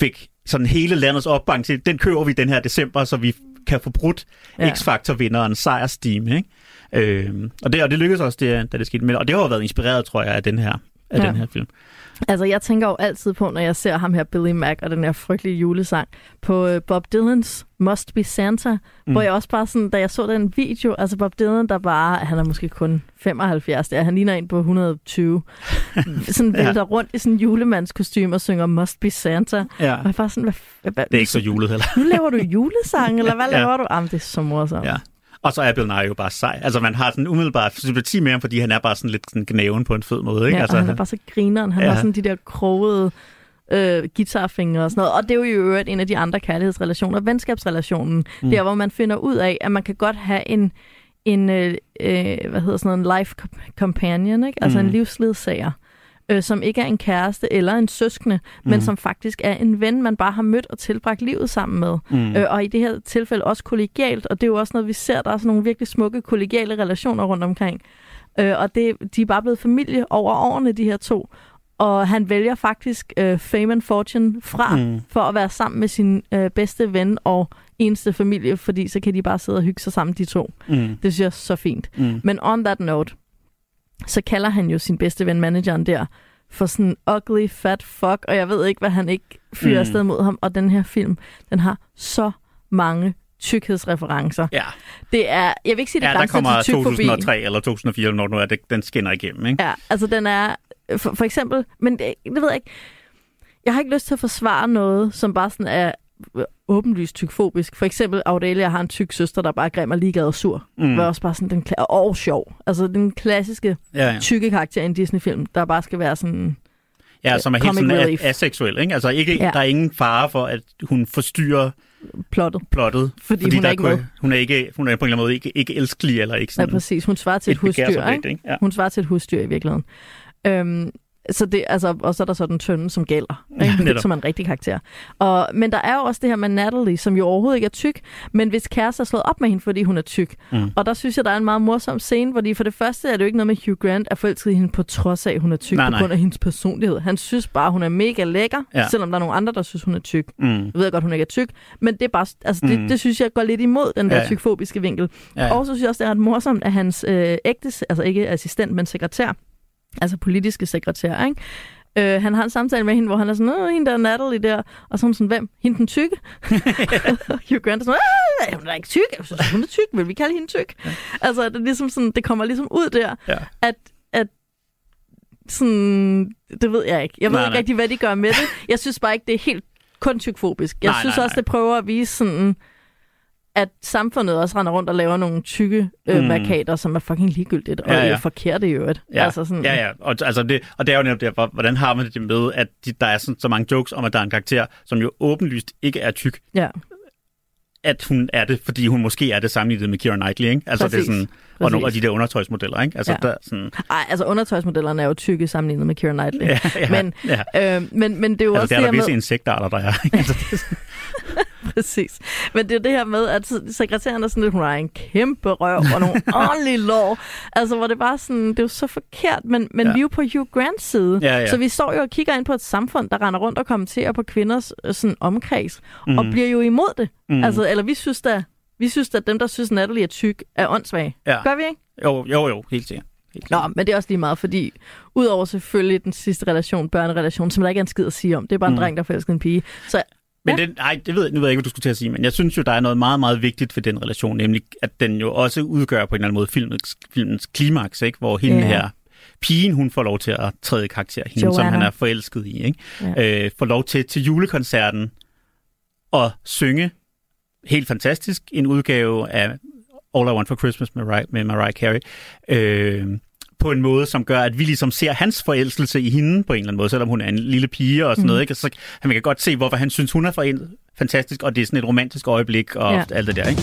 S2: fik sådan hele landets opbakning til. Den køber vi den her december, så vi kan få brudt
S1: Ja.
S2: X-Factor-vinderen sejrsteam, ikke? Øh, og, det, og det lykkedes også, det, da det skete. Men, og det har jo været inspireret, tror jeg, af den her, af
S1: Ja.
S2: den her film.
S1: Altså, jeg tænker jo altid på, når jeg ser ham her, Billy Mac, og den her frygtelige julesang, på øh, Bob Dylans Must Be Santa, mm. Hvor jeg også bare sådan, da jeg så den video, altså Bob Dylan, der bare, han er måske kun 75, der, han ligner en på 120, *laughs* sådan
S2: Ja.
S1: vælter rundt i sådan en julemandskostyme og synger Must Be Santa.
S2: Ja.
S1: Og jeg bare sådan, hvad, hvad, hvad,
S2: Det er ikke så julet heller.
S1: Nu laver du julesang, eller hvad *laughs*
S2: Ja.
S1: laver du? Jamen, det er så morsomt.
S2: Ja. Og så er Bill Nye jo bare sej. Altså, man har sådan umiddelbart sympati med ham, fordi han er bare sådan lidt sådan gnæven på en fed måde, ikke?
S1: Ja,
S2: altså,
S1: han er bare så grineren. Han ja. Har sådan de der krogede øh, guitarfingre og sådan noget. Og det er jo i øvrigt en af de andre kærlighedsrelationer, venskabsrelationen. Mm. Der, hvor man finder ud af, at man kan godt have en, en øh, øh, hvad hedder sådan noget, en life comp- companion, ikke? altså
S2: Mm.
S1: en livsledsager, øh, som ikke er en kæreste eller en søskende, mm. men
S2: Mm.
S1: som faktisk er en ven, man bare har mødt og tilbragt livet sammen med.
S2: Mm.
S1: Øh, og i det her tilfælde også kollegialt, og det er jo også noget, vi ser, der er sådan nogle virkelig smukke kollegiale relationer rundt omkring. Øh, og det, de er bare blevet familie over årene, de her to. Og han vælger faktisk øh, fame and fortune fra. Mm. for at være sammen med sin øh, bedste ven og eneste familie, fordi så kan de bare sidde og hygge sig sammen, de to.
S2: Mm.
S1: Det synes jeg er så fint.
S2: Mm.
S1: Men on that note, så kalder han jo sin bedste ven, manageren der, for sådan ugly fat fuck, og jeg ved ikke, hvad han ikke fyrer
S2: Mm.
S1: afsted mod ham. Og den her film, den har så mange tykkhedsreferencer.
S2: Ja.
S1: Det er, jeg vil ikke sige, det
S2: Ja, der kommer
S1: til tyk forbi.
S2: 2003 eller 2004, eller når nu er det, den skinner igennem, ikke?
S1: Ja, altså den er, for, for eksempel, men det, det ved jeg ikke, jeg har ikke lyst til at forsvare noget, som bare sådan er åbenlyst tykfobisk. For eksempel, Aurelia har en tyk søster, der bare er grim og ligeglad og sur. Mm. Det var også bare sådan den, kla- og sjov. Altså den klassiske
S2: Ja, ja.
S1: tykke karakter i en Disney-film, der bare skal være sådan...
S2: Ja, som er helt sådan
S1: relief.
S2: aseksuel, ikke? Altså, ikke,
S1: Ja.
S2: ja. der er ingen fare for, at hun forstyrrer
S1: plottet.
S2: plottet.
S1: Fordi hun er ikke
S2: kunne-. Hun er, ikke, hun er på en eller anden måde ikke, ikke elskelig, eller ikke
S1: Ja,
S2: sådan...
S1: præcis. Hun svarer til et,
S2: et
S1: husdyr, ikke?
S2: ikke? Ja.
S1: Hun svarer til et husdyr i virkeligheden. Øhm, så det, altså, og så er der så den tønde, som gælder,
S2: Ja,
S1: ikke? *laughs*
S2: netop.
S1: som er en rigtig karakter. Og, men der er jo også det her med Natalie, som jo overhovedet ikke er tyk, men hvis kæreste er slået op med hende, fordi hun er tyk.
S2: Mm.
S1: Og der synes jeg, der er en meget morsom scene, fordi for det første er det jo ikke noget med Hugh Grant er forelsket i hende på trods af, at hun er tyk,
S2: Nej,
S1: på grund af hendes personlighed. Han synes bare, hun er mega lækker,
S2: Ja.
S1: selvom der er nogle andre, der synes, hun er tyk.
S2: Mm.
S1: Jeg ved godt, hun ikke er tyk, men det er bare, altså, det,
S2: Mm.
S1: det synes jeg går lidt imod den der
S2: Ja, ja.
S1: tykfobiske vinkel.
S2: Ja, ja.
S1: Og så synes jeg også, det er ret morsomt, at hans øh, ægte, altså ikke assistent, men sekretær, altså politiske sekretær, ikke? Øh, han har en samtale med hende, hvor han er sådan, hende der er Natalie der. Og så er hun sådan, hvem? Hende den tykke? *laughs* Hugh Grant er sådan, "Ah, hun er ikke tyk. Jeg synes, hun er tyk. Vil vi kalde hende tyk? Ja. Altså, det, er ligesom sådan, det kommer ligesom ud der,
S2: Ja.
S1: at, at sådan, det ved jeg ikke. Jeg ved
S2: Nej,
S1: ikke
S2: nej.
S1: rigtig, hvad de gør med det. Jeg synes bare ikke, det er helt kun tykfobisk. Jeg
S2: Nej,
S1: synes
S2: nej,
S1: også,
S2: nej.
S1: det prøver at vise sådan, at samfundet også render rundt og laver nogle tykke øh,
S2: Mm.
S1: markader, som er fucking ligegyldigt, og
S2: Ja,
S1: ja,
S2: ja.
S1: forkerte i øvrigt.
S2: Ja,
S1: Altså sådan,
S2: ja, ja. Og, altså det, og det er jo netop der, hvor- hvordan har man det med, at de, der er sådan, så mange jokes om, at der er en karakter, som jo åbenlyst ikke er tyk,
S1: ja.
S2: at hun er det, fordi hun måske er det sammenlignet med Keira Knightley, ikke? Altså det er
S1: Præcis.
S2: sådan, og nogle af
S1: Præcis.
S2: de der undertøjsmodeller, ikke? Altså
S1: Ja.
S2: der er sådan,
S1: Ej, altså undertøjsmodellerne er jo tykke sammenlignet med Keira Knightley.
S2: Ja, ja,
S1: men,
S2: ja.
S1: øh, men, men det er jo
S2: altså
S1: også
S2: der er der visse
S1: med...
S2: insektarter, der er. ikke? *laughs* altså, det er sådan- *laughs*
S1: Præcis. Men det er det her med, at sekretæren er sådan lidt, hun har en kæmpe røv og nogle *laughs* ordentlige lår. Altså, hvor det bare sådan, det er jo så forkert, men, men
S2: Ja.
S1: vi er jo på Hugh Grants side.
S2: Ja, ja.
S1: Så vi står jo og kigger ind på et samfund, der render rundt og kommenterer på kvinders øh, sådan, omkreds, mm. og
S2: Mhm.
S1: bliver jo imod det. Mm. Altså, eller vi synes da, vi synes at dem, der synes, Natalie er tyk, er åndssvage.
S2: Ja.
S1: Gør vi ikke?
S2: jo, jo, jo, helt sikkert.
S1: Nå, men det er også lige meget, fordi udover selvfølgelig den sidste relation, børnerelation, som der ikke er en skid at sige om, det er bare en
S2: Mm.
S1: dreng, der forelsker en pige. Så
S2: Men ja. den, ej, det ved, jeg- nu ved jeg ikke, hvad du skulle til at sige, men jeg synes jo, der er noget meget, meget vigtigt ved den relation, nemlig at den jo også udgør på en eller anden måde filmens, filmens klimaks, ikke? hvor hende
S1: Ja.
S2: her, pigen, hun får lov til at træde karakter, hende, som
S1: Joanna.
S2: han er forelsket i, ikke?
S1: Ja.
S2: Øh, får lov til til julekoncerten at synge helt fantastisk en udgave af All I Want for Christmas med, Mariah, med Mariah Carey. Øh, på en måde, som gør, at vi ligesom ser hans forelskelse i hende på en eller anden måde, selvom hun er en lille pige og sådan
S1: Mm.
S2: noget. Ikke? Så han kan godt se, hvorfor han synes, hun er forel- fantastisk, og det er sådan et romantisk øjeblik og
S1: ja.
S2: alt det der. Ikke?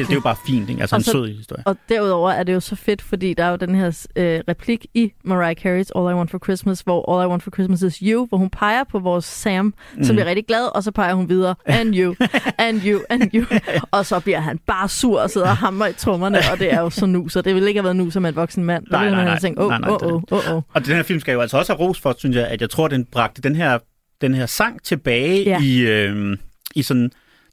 S2: Det, det er jo bare fint, ikke? Altså
S1: Og
S2: en
S1: så-
S2: sød historie.
S1: Og derudover er det jo så fedt, fordi der er jo den her øh, replik i Mariah Carey's All I Want for Christmas, hvor All I Want for Christmas is You, hvor hun peger på vores Sam, mm. Som bliver rigtig glad, og så peger hun videre, and you, and you, and you. *laughs* og så bliver han bare sur og sidder og hammer i trommerne, og det er jo så nu, så det ville ikke have været nu som en voksen mand. Der
S2: Nej,
S1: ville man
S2: nej.
S1: have tænkt, åh,
S2: nej,
S1: åh, åh, åh.
S2: Og den her film skal jo altså også have ros for, synes jeg, at jeg tror, den bragte den her, den her sang tilbage
S1: ja.
S2: i, øh, i sådan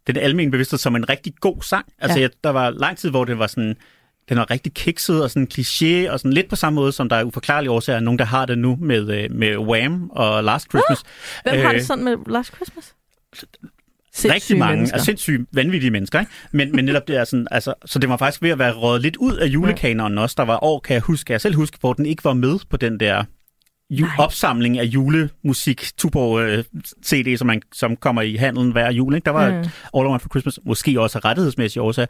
S2: den almindelige bevidsthed som en rigtig god sang. Altså,
S1: Ja.
S2: ja. jeg, der var lang tid, hvor det var sådan, den var rigtig kikset og sådan kliché, og sådan lidt på samme måde, som der er uforklarlige årsager, nogen, der har det nu med, øh, med Wham og Last Christmas.
S1: Hvem har
S2: Øh,
S1: det sådan med Last Christmas?
S2: rigtig mange,
S1: mennesker.
S2: altså sindssygt vanvittige mennesker, ikke? Men, men netop det er sådan, altså, så det var faktisk ved at være røget lidt ud af julekanonen også. Der var år, kan jeg huske, jeg selv huske, hvor den ikke var med på den der ju- opsamling af julemusik, Tuborg øh, CD, som, man, som kommer i handelen hver jul. Ikke? Der var
S1: mm.
S2: All I Want for Christmas, måske også af rettighedsmæssige årsager,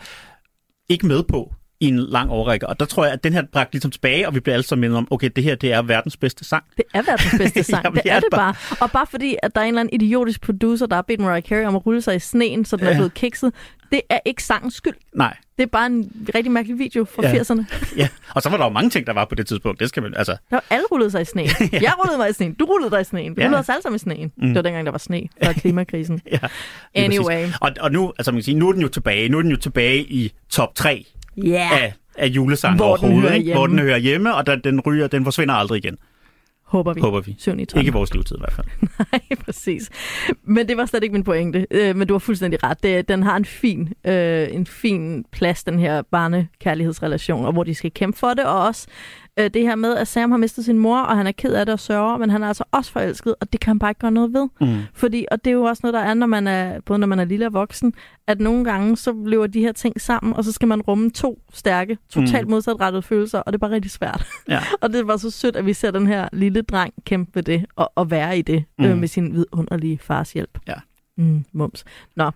S2: ikke med på i en lang årrække. Og der tror jeg, at den her bragt ligesom tilbage, og vi bliver alle sammen mindet om, okay, det her det er verdens bedste sang.
S1: Det er verdens bedste *laughs* sang.
S2: Jamen,
S1: det
S2: det
S1: er
S2: er
S1: det bare. Og bare fordi, at der er en eller anden idiotisk producer, der har bedt Mariah Carey om at rulle sig i sneen, så den er
S2: Ja.
S1: blevet kikset. Det er ikke sangens skyld.
S2: Nej.
S1: Det er bare en rigtig mærkelig video fra
S2: Ja.
S1: 80'erne.
S2: Ja, og så var der jo mange ting, der var på det tidspunkt. Det skal man, altså,
S1: Der var alle rullede sig i sneen. *laughs* Jeg rullede mig i sneen. Du rullede dig i sneen. Vi
S2: Ja.
S1: rullede os alle sammen i sneen.
S2: Mm.
S1: Det var dengang, der var sne før *laughs* klimakrisen.
S2: ja,
S1: Anyway.
S2: præcis. Og, og nu, altså man kan sige, nu er den jo tilbage. Nu er den jo tilbage i top 3
S1: Ja.
S2: af, af julesange
S1: Hvor den
S2: overhovedet.
S1: hører
S2: ikke? Hvor den hører hjemme, og der, den ryger, den forsvinder aldrig igen.
S1: Håber vi.
S2: Håber vi.
S1: Søvn i.
S2: Ikke i vores livstid i hvert fald. *laughs*
S1: Nej, præcis. Men det var slet ikke min pointe. Øh, men du har fuldstændig ret. Det, den har en fin, øh, en fin plads, den her barnekærlighedsrelation, og hvor de skal kæmpe for det, og også øh, det her med, at Sam har mistet sin mor, og han er ked af det og sørger, men han er altså også forelsket, og det kan han bare ikke gøre noget ved.
S2: Mm.
S1: Fordi, og det er jo også noget, der er, når man er, både når man er lille og voksen, at nogle gange, så løber de her ting sammen, og så skal man rumme to stærke, totalt
S2: Mm.
S1: modsatrettede følelser, og det er bare rigtig svært.
S2: Ja. *laughs*
S1: og det var så sødt, at vi ser den her lille dreng kæmpe med det, og, og være i det, mm. øh,
S2: Mm.
S1: med sin vidunderlige fars hjælp.
S2: Ja.
S1: Mm, mums. Nå.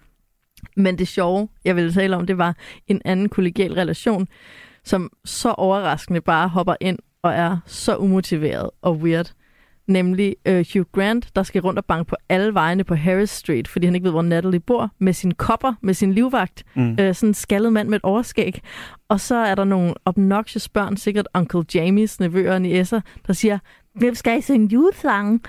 S1: Men det sjove, jeg ville tale om, det var en anden kollegial relation, som så overraskende bare hopper ind og er så umotiveret og weird. Nemlig øh, Hugh Grant, der skal rundt og banke på alle vejene på Harris Street, fordi han ikke ved, hvor Natalie bor, med sin kopper, med sin livvagt.
S2: Mm.
S1: Øh, sådan en skaldet mand med et overskæg. Og så er der nogle obnoxious børn, sikkert Uncle Jamies nevøer og niæsser, der siger, vi skal I synge julesange?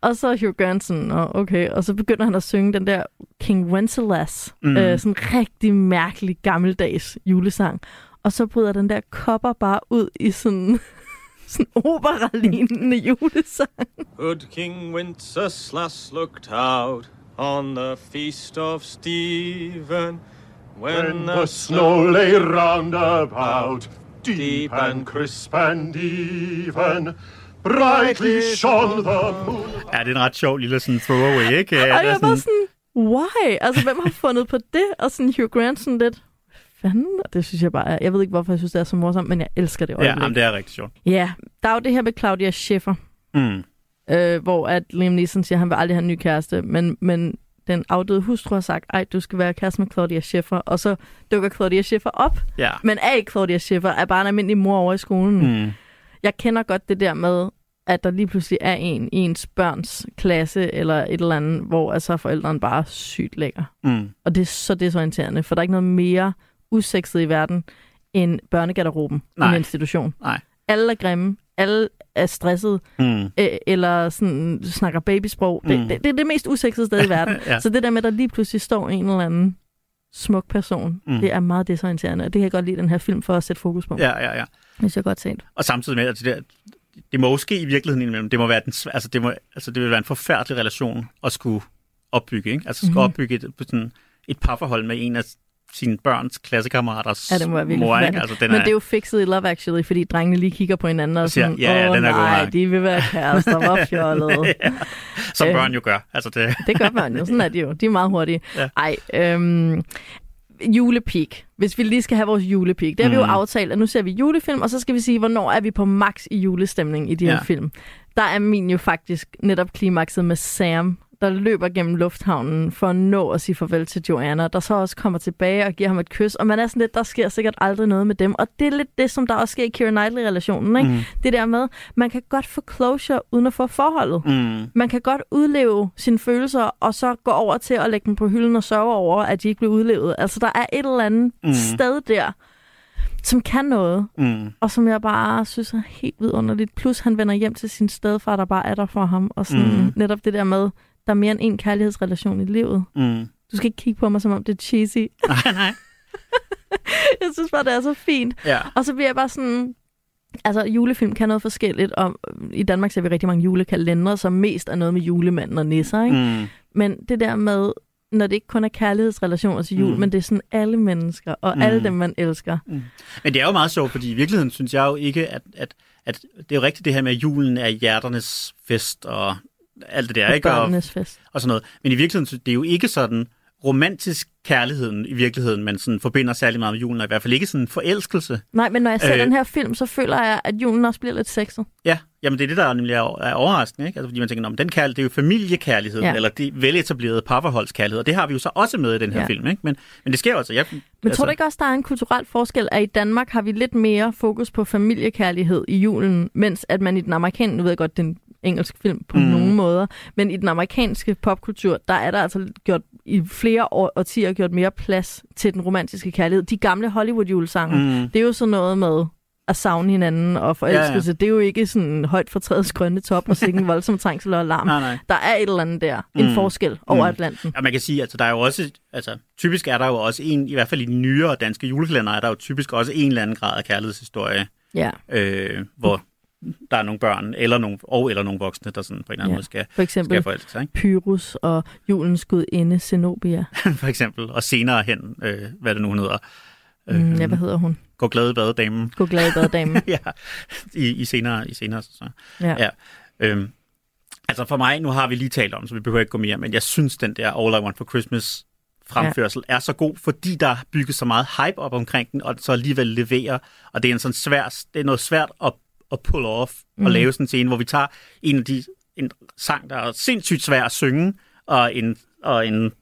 S1: Og så Hugh Grant sådan, "Nå, okay. Og så begynder han at synge den der King Wenceslas.
S2: Mm.
S1: Øh, sådan en rigtig mærkelig gammeldags julesang. Og så bryder den der kopper bare ud i sådan, *laughs* sådan opera-lignende julesang.
S15: Good King Wenceslas looked out on the feast of Stephen when the snow lay round about, deep and crisp and even. Brightly shone the moon.
S2: Ja, det er en ret sjov lille sådan throwaway, ikke?
S1: Og
S2: Ja,
S1: jeg
S2: det er
S1: er bare sådan, why? Altså, hvem har fundet på det? Og sådan Hugh Grant sådan lidt, fanden? Og det synes jeg bare jeg ved ikke, hvorfor jeg synes, det er så morsomt, men jeg elsker det
S2: Ja,
S1: øjeblik.
S2: jamen, det er rigtig sjovt.
S1: Ja, der er jo det her med Claudia Schiffer,
S2: Mm.
S1: øh, hvor at Liam Neeson siger, at han vil aldrig have en ny kæreste, men, men den afdøde hustru har sagt, ej, du skal være kæreste med Claudia Schiffer, og så dukker Claudia Schiffer op,
S2: Ja.
S1: men er ikke Claudia Schiffer, er bare en almindelig mor over i skolen.
S2: Mm.
S1: Jeg kender godt det der med, at der lige pludselig er en i ens børns klasse, eller et eller andet, hvor altså forældrene bare er sygt lækker.
S2: Mm.
S1: Og det er så desorienterende, for der er ikke noget mere usekset i verden, end børnegarderoben i
S2: Nej.
S1: en institution.
S2: Nej.
S1: Alle er grimme, alle er stressede,
S2: Mm.
S1: øh, eller sådan, snakker babysprog. Det,
S2: Mm.
S1: det, det er det mest usexede sted i *laughs* verden.
S2: Ja.
S1: Så det der med, at der lige pludselig står en eller anden smuk person,
S2: Mm.
S1: mm. det er meget desorienterende, og det kan jeg godt lide den her film for at sætte fokus på.
S2: Ja, ja, ja.
S1: Det synes jeg godt set.
S2: Og samtidig med, at det, der, det må ske i virkeligheden indimellem. Det må være den, altså det, må, altså det vil være en forfærdelig relation at skulle opbygge, ikke? Altså skulle
S1: Mhm.
S2: opbygge et, sådan et parforhold med en af sine børns klassekammeraters
S1: Ja, det må være
S2: mor, ikke? Altså, den
S1: Men
S2: er,
S1: det er jo fikset i Love Actually, fordi drengene lige kigger på hinanden og sådan,
S2: ja, ja,
S1: åh
S2: den er god
S1: nej,
S2: nok."
S1: de vil være kærester, hvor *laughs* fjollet.
S2: ja, som
S1: Øh.
S2: børn jo gør. Altså det,
S1: Det gør børn jo, sådan er de jo. De er meget hurtige.
S2: Ja.
S1: Ej, øhm, julepeak. Hvis vi lige skal have vores julepeak. Det har vi jo
S2: Mm.
S1: aftalt, at nu ser vi julefilm, og så skal vi sige, hvornår er vi på max i julestemning i de her
S2: Ja.
S1: film. Der er min jo faktisk netop klimakset med Sam, der løber gennem lufthavnen for at nå at sige farvel til Joanna, der så også kommer tilbage og giver ham et kys, og man er sådan lidt, der sker sikkert aldrig noget med dem, og det er lidt det, som der også sker i Keira Knightley-relationen, ikke?
S2: Mm.
S1: Det der med, man kan godt få closure uden at få forholdet.
S2: mm,
S1: Man kan godt udleve sine følelser, og så gå over til at lægge dem på hylden og sørge over, at de ikke blev udlevet. Altså, der er et eller andet
S2: Mm.
S1: sted der, som kan noget,
S2: mm,
S1: og som jeg bare synes er helt vidunderligt. Plus, han vender hjem til sin stedfar, der bare er der for ham. Og sådan
S2: mm.
S1: netop det der med, der er mere end en kærlighedsrelation i livet.
S2: mm.
S1: Du skal ikke kigge på mig, som om det er cheesy.
S2: Nej, *laughs* nej.
S1: jeg synes bare, det er så fint.
S2: Ja.
S1: Og så bliver jeg bare sådan... Altså, julefilm kan noget forskelligt, og i Danmark ser vi rigtig mange julekalendere, som mest er noget med julemanden og nisser, ikke?
S2: Mm.
S1: Men det der med, når det ikke kun er kærlighedsrelationer til jul,
S2: Mm.
S1: men det er sådan alle mennesker, og mm. alle dem, man elsker.
S2: Mm. Men det er jo meget sjovt, fordi i virkeligheden synes jeg jo ikke, at, at, at det er jo rigtigt det her med, at julen er hjerternes fest og alt det der, ikke? Og,
S1: fest.
S2: og sådan noget. Men i virkeligheden, det er jo ikke sådan romantisk kærligheden i virkeligheden, man sådan forbinder særlig meget med julen, og i hvert fald ikke sådan en forelskelse.
S1: Nej, men når jeg ser
S2: Øh.
S1: den her film, så føler jeg, at julen også bliver lidt sexet.
S2: Ja, jamen det er det, der nemlig er, er overraskende, ikke? Altså, fordi man tænker, om den kærlighed, det er jo familiekærlighed, ja. Eller det veletablerede parforholdskærlighed, og det har vi jo så også med i den her
S1: Ja.
S2: film, ikke? Men, men det sker jo altså. Jeg,
S1: Men
S2: altså,
S1: tror du ikke også, der er en kulturel forskel, at i Danmark har vi lidt mere fokus på familiekærlighed i julen, mens at man i den amerikanske, nu ved jeg godt, det er en engelsk film på
S2: Mm.
S1: nogle måder, men i den amerikanske popkultur, der er der altså gjort i flere år, årtier gjort mere plads til den romantiske kærlighed. De gamle Hollywood-julesange,
S2: Mm.
S1: det er jo sådan noget med at savne hinanden og forelskelse.
S2: Ja, ja.
S1: Det er jo ikke sådan højt for træets grønne top og sikke en *laughs* voldsom trængsel og alarm.
S2: Nej, nej.
S1: Der er et eller andet der, en
S2: Mm.
S1: forskel over
S2: Mm.
S1: Atlanten.
S2: Ja, man kan sige, altså der er jo også, altså typisk er der jo også en, i hvert fald i de nyere danske julekalender, er der jo typisk også en eller anden grad af kærlighedshistorie,
S1: Ja.
S2: øh, hvor der er nogle børn, eller nogle, og eller nogle voksne, der sådan på en eller anden
S1: Ja.
S2: måde skal,
S1: For eksempel
S2: skal forelske sig. Ikke?
S1: Pyrus og julens gudinde Zenobia. *laughs*
S2: For eksempel, og senere hen, øh, hvad det nu hun hedder.
S1: Mm, ja, hvad hedder hun?
S2: Gå glade badedamen.
S1: Gå glade badedamen. *laughs*
S2: ja, i, i senere, i senere så.
S1: Ja.
S2: ja. Øhm, altså for mig, nu har vi lige talt om, så vi behøver ikke gå mere, men jeg synes, den der All I Want for Christmas fremførsel ja. er så god, fordi der er bygget så meget hype op omkring den, og så alligevel leverer, og det er en sådan svær, det er noget svært at, at pull off, mm. Og lave sådan en scene, hvor vi tager en af de, en sang, der er sindssygt svær at synge, og en, og en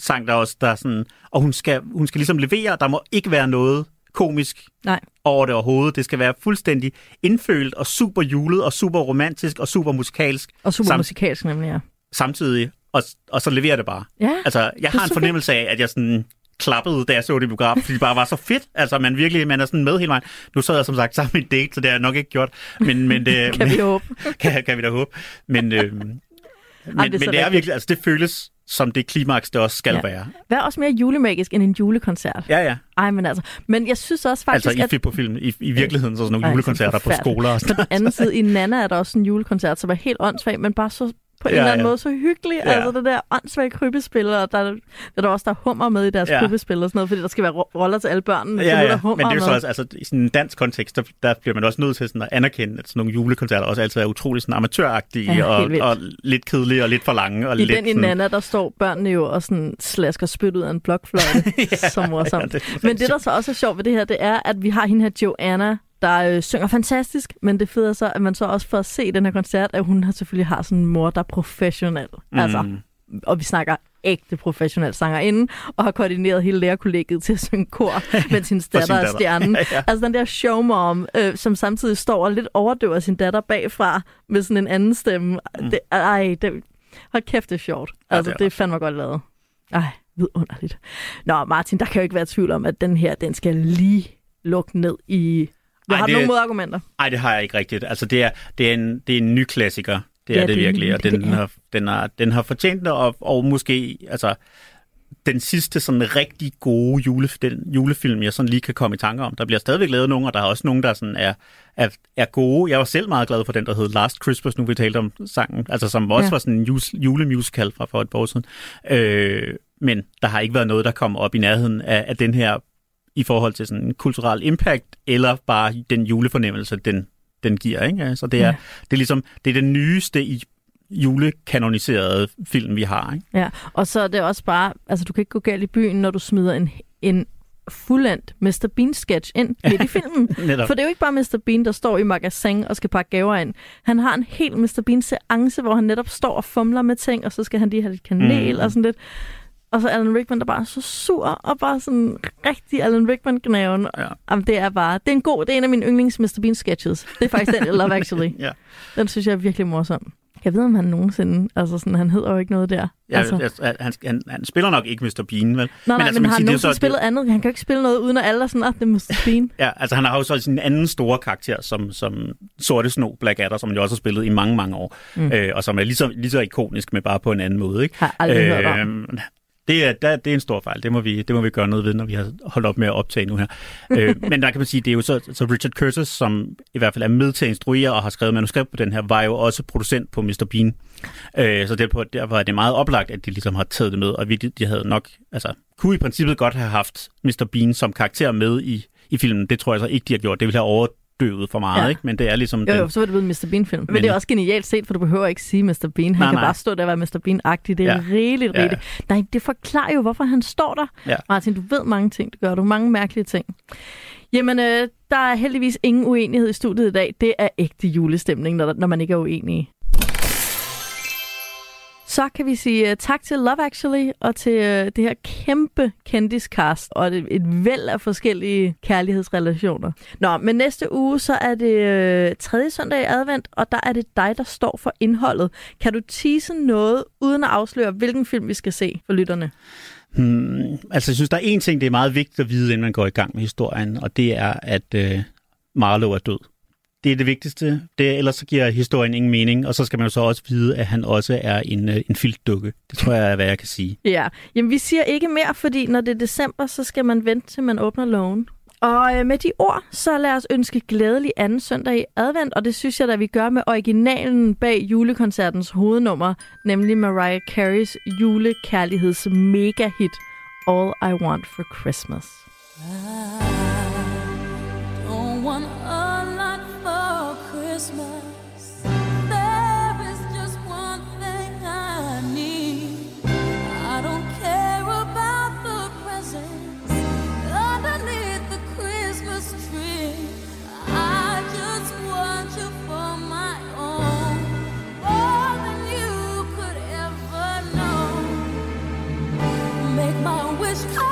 S2: sang, der også, der er sådan, og hun skal, hun skal ligesom levere, der må ikke være noget komisk
S1: Nej.
S2: over det overhovedet. Det skal være fuldstændig indfølt og super julet og super romantisk og super musikalsk.
S1: Og super
S2: sam-
S1: musikalsk nemlig, ja.
S2: Samtidig, og, og så leverer det bare.
S1: Ja,
S2: altså, jeg har en fornemmelse af, at jeg sådan klappede, da jeg så det i biografen, fordi det bare var så fedt. Altså, man virkelig, man er sådan med hele vejen. Nu sad jeg som sagt sammen med en date, så det har jeg nok ikke gjort. Men, men det, *laughs*
S1: Kan vi håbe. *laughs*
S2: kan, kan vi da håbe. Men, *laughs* øh, men,
S1: det er
S2: men det er virkelig, altså det føles som det klimaks, det også skal
S1: Ja.
S2: være.
S1: Hvad er også mere julemagisk end en julekoncert?
S2: Ja, ja.
S1: Ej, men altså. Men jeg synes også faktisk,
S2: Altså i,
S1: at...
S2: på film. I, i virkeligheden så sådan nogle
S1: Ej,
S2: julekoncerter på skoler og
S1: På
S2: sådan
S1: den anden side, i Nana er der også en julekoncert, som er helt åndssvag, men bare så på en
S2: Ja,
S1: eller anden
S2: ja.
S1: måde så hyggelig.
S2: Ja.
S1: Altså det der åndssvage krybespil, og der, er- der er der også der er hummer med i deres
S2: Ja.
S1: krybespil og sådan noget, fordi der skal være ro- roller til alle børnene. så
S2: Ja,
S1: nu er der
S2: ja.
S1: hummer
S2: men det er jo så også, altså, i sådan en dansk kontekst, der, der bliver man også nødt til sådan at anerkende, at sådan nogle julekoncerter også altid er utrolig sådan amatøragtige,
S1: Ja,
S2: og, og lidt kedelige, og lidt for lange. Og
S1: I
S2: lidt
S1: den i
S2: sådan,
S1: Nana, der står børnene jo og sådan slasker spyt ud af en blokfløjte, *laughs* ja, som morsomt.
S2: ja, det
S1: men det, der så også er sjovt ved det her, det er, at vi har hende her Joanna, der øh, synger fantastisk, men det fede er så, at man så også får at se den her koncert, at hun har selvfølgelig har sådan en mor, der er professionel. Mm. Altså, og vi snakker ægte professionel sangerinde, og har koordineret hele lærerkollegiet til at synge kor, *laughs* mens hendes datter
S2: sin
S1: er
S2: datter.
S1: stjernen.
S2: Ja, ja.
S1: Altså den der showmom, øh, som samtidig står og lidt overdøver sin datter bagfra med sådan en anden stemme. Mm. Det, ej, det, hold kæft, det er sjovt.
S2: Ja,
S1: Altså,
S2: det er
S1: det er fandme godt lavet. Ej, vidunderligt. Nå, Martin, der kan jo ikke være tvivl om, at den her, den skal lige lukke ned i...
S2: Ej,
S1: har du nogle modargumenter?
S2: Nej, det har jeg ikke rigtigt. Altså, det er, det er, en, det er en ny klassiker. Det
S1: Ja,
S2: er det,
S1: det
S2: virkelig, og den,
S1: det er-
S2: har, den, har, den har fortjent det, og, og måske, altså, den sidste sådan rigtig gode jule, den julefilm, jeg sådan lige kan komme i tanker om. Der bliver stadigvæk lavet nogle, og der er også nogle, der sådan er, er, er gode. Jeg var selv meget glad for den, der hed Last Christmas, nu vi talte om sangen, altså som også
S1: Ja.
S2: ja. var sådan en julemusical fra for et par år siden. Øh, men der har ikke været noget, der kommer op i nærheden af, af den her i forhold til sådan en kulturel impact, eller bare den julefornemmelse, den, den giver. Ikke? Så det er,
S1: Ja.
S2: det er ligesom det er den nyeste i julekanoniserede film, vi har. Ikke?
S1: Ja, og så er det også bare, altså du kan ikke gå galt i byen, når du smider en, en fuldendt Mr. Bean-sketch ind midt i filmen. *laughs* For det er jo ikke bare Mr. Bean, der står i magasin og skal pakke gaver ind. Han har en helt Mr. Bean-seance, hvor han netop står og fumler med ting, og så skal han lige have lidt kanel
S2: Mm.
S1: og sådan lidt. Og så Alan Rickman, der bare er så sur, og bare sådan rigtig Alan Rickman-gnaven.
S2: Ja.
S1: Jamen, det er bare, det er en god, det er en af mine yndlings Mr. Bean-sketches. Det er faktisk den, jeg Love Actually. *laughs*
S2: Ja.
S1: Den synes jeg er virkelig morsom. Jeg ved, om han nogensinde, altså sådan, han hedder jo ikke noget der.
S2: Ja, altså. altså, han, han, han spiller nok ikke Mr. Bean, vel?
S1: Nej, nej, men,
S2: altså,
S1: men har han
S2: det
S1: nogensinde
S2: så-
S1: spillet andet? Han kan jo ikke spille noget, uden at alle er sådan, at det er Mr. Bean.
S2: Ja, altså han har jo så sin anden store karakter, som, som Sorte Sno Black Adder, som han jo også har spillet i mange, mange år,
S1: Mm.
S2: øh, og som er lige så, lige så ikonisk, men bare på en anden måde. Ikke?
S1: Har aldrig hørt om.
S2: Det er, der, det er en stor fejl. Det må, vi, det må vi gøre noget ved, når vi har holdt op med at optage nu her. øh, *laughs* men der kan man sige, det er jo så, så Richard Curtis, som i hvert fald er med til at instruere og har skrevet manuskript på den her, var jo også producent på Mr. Bean. Øh, så derfor, derfor er det meget oplagt, at de ligesom har taget det med, og vi, de havde nok, altså, kunne i princippet godt have haft Mr. Bean som karakter med i, i filmen. Det tror jeg så ikke, de har gjort. Det ville have overdøvet for meget,
S1: Ja.
S2: ja. ikke? Men det er ligesom...
S1: Jo,
S2: den,
S1: jo, så var det blevet Mr. Bean-film. Men,
S2: Men-
S1: det er også genialt set, for du behøver ikke sige Mr. Bean. Han
S2: Nej,
S1: kan
S2: nej.
S1: bare stå der og være Mr. Bean-agtig. Det er ja.
S2: Ja.
S1: rigeligt,
S2: Ja.
S1: rigeligt. Nej, det forklarer jo, hvorfor han står der.
S2: Ja.
S1: Martin, du ved mange ting. Det gør du. Mange mærkelige ting. Jamen, øh, der er heldigvis ingen uenighed i studiet i dag. Det er ægte julestemning, når, når man ikke er uenige. Så kan vi sige uh, tak til Love Actually og til uh, det her kæmpe kendiscast og et, et væld af forskellige kærlighedsrelationer. Nå, men næste uge så er det uh, tredje søndag i advent, og der er det dig, der står for indholdet. Kan du tease noget uden at afsløre, hvilken film vi skal se for lytterne?
S2: Hmm, altså, jeg synes, der er en ting, det er meget vigtigt at vide, inden man går i gang med historien, og det er, at øh, Marlowe er død. Det er det vigtigste. Det, ellers så giver historien ingen mening, og så skal man jo så også vide, at han også er en, øh, en filtdukke. Det tror jeg er, hvad jeg kan sige.
S1: Ja, jamen vi siger ikke mere, fordi når det er december, så skal man vente til man åbner lågen. Og øh, med de ord, så lad os ønske glædelig anden søndag i advent, og det synes jeg, at vi gør med originalen bag julekoncertens hovednummer, nemlig Mariah Careys julekærligheds mega hit All I Want for Christmas.
S16: I Christmas.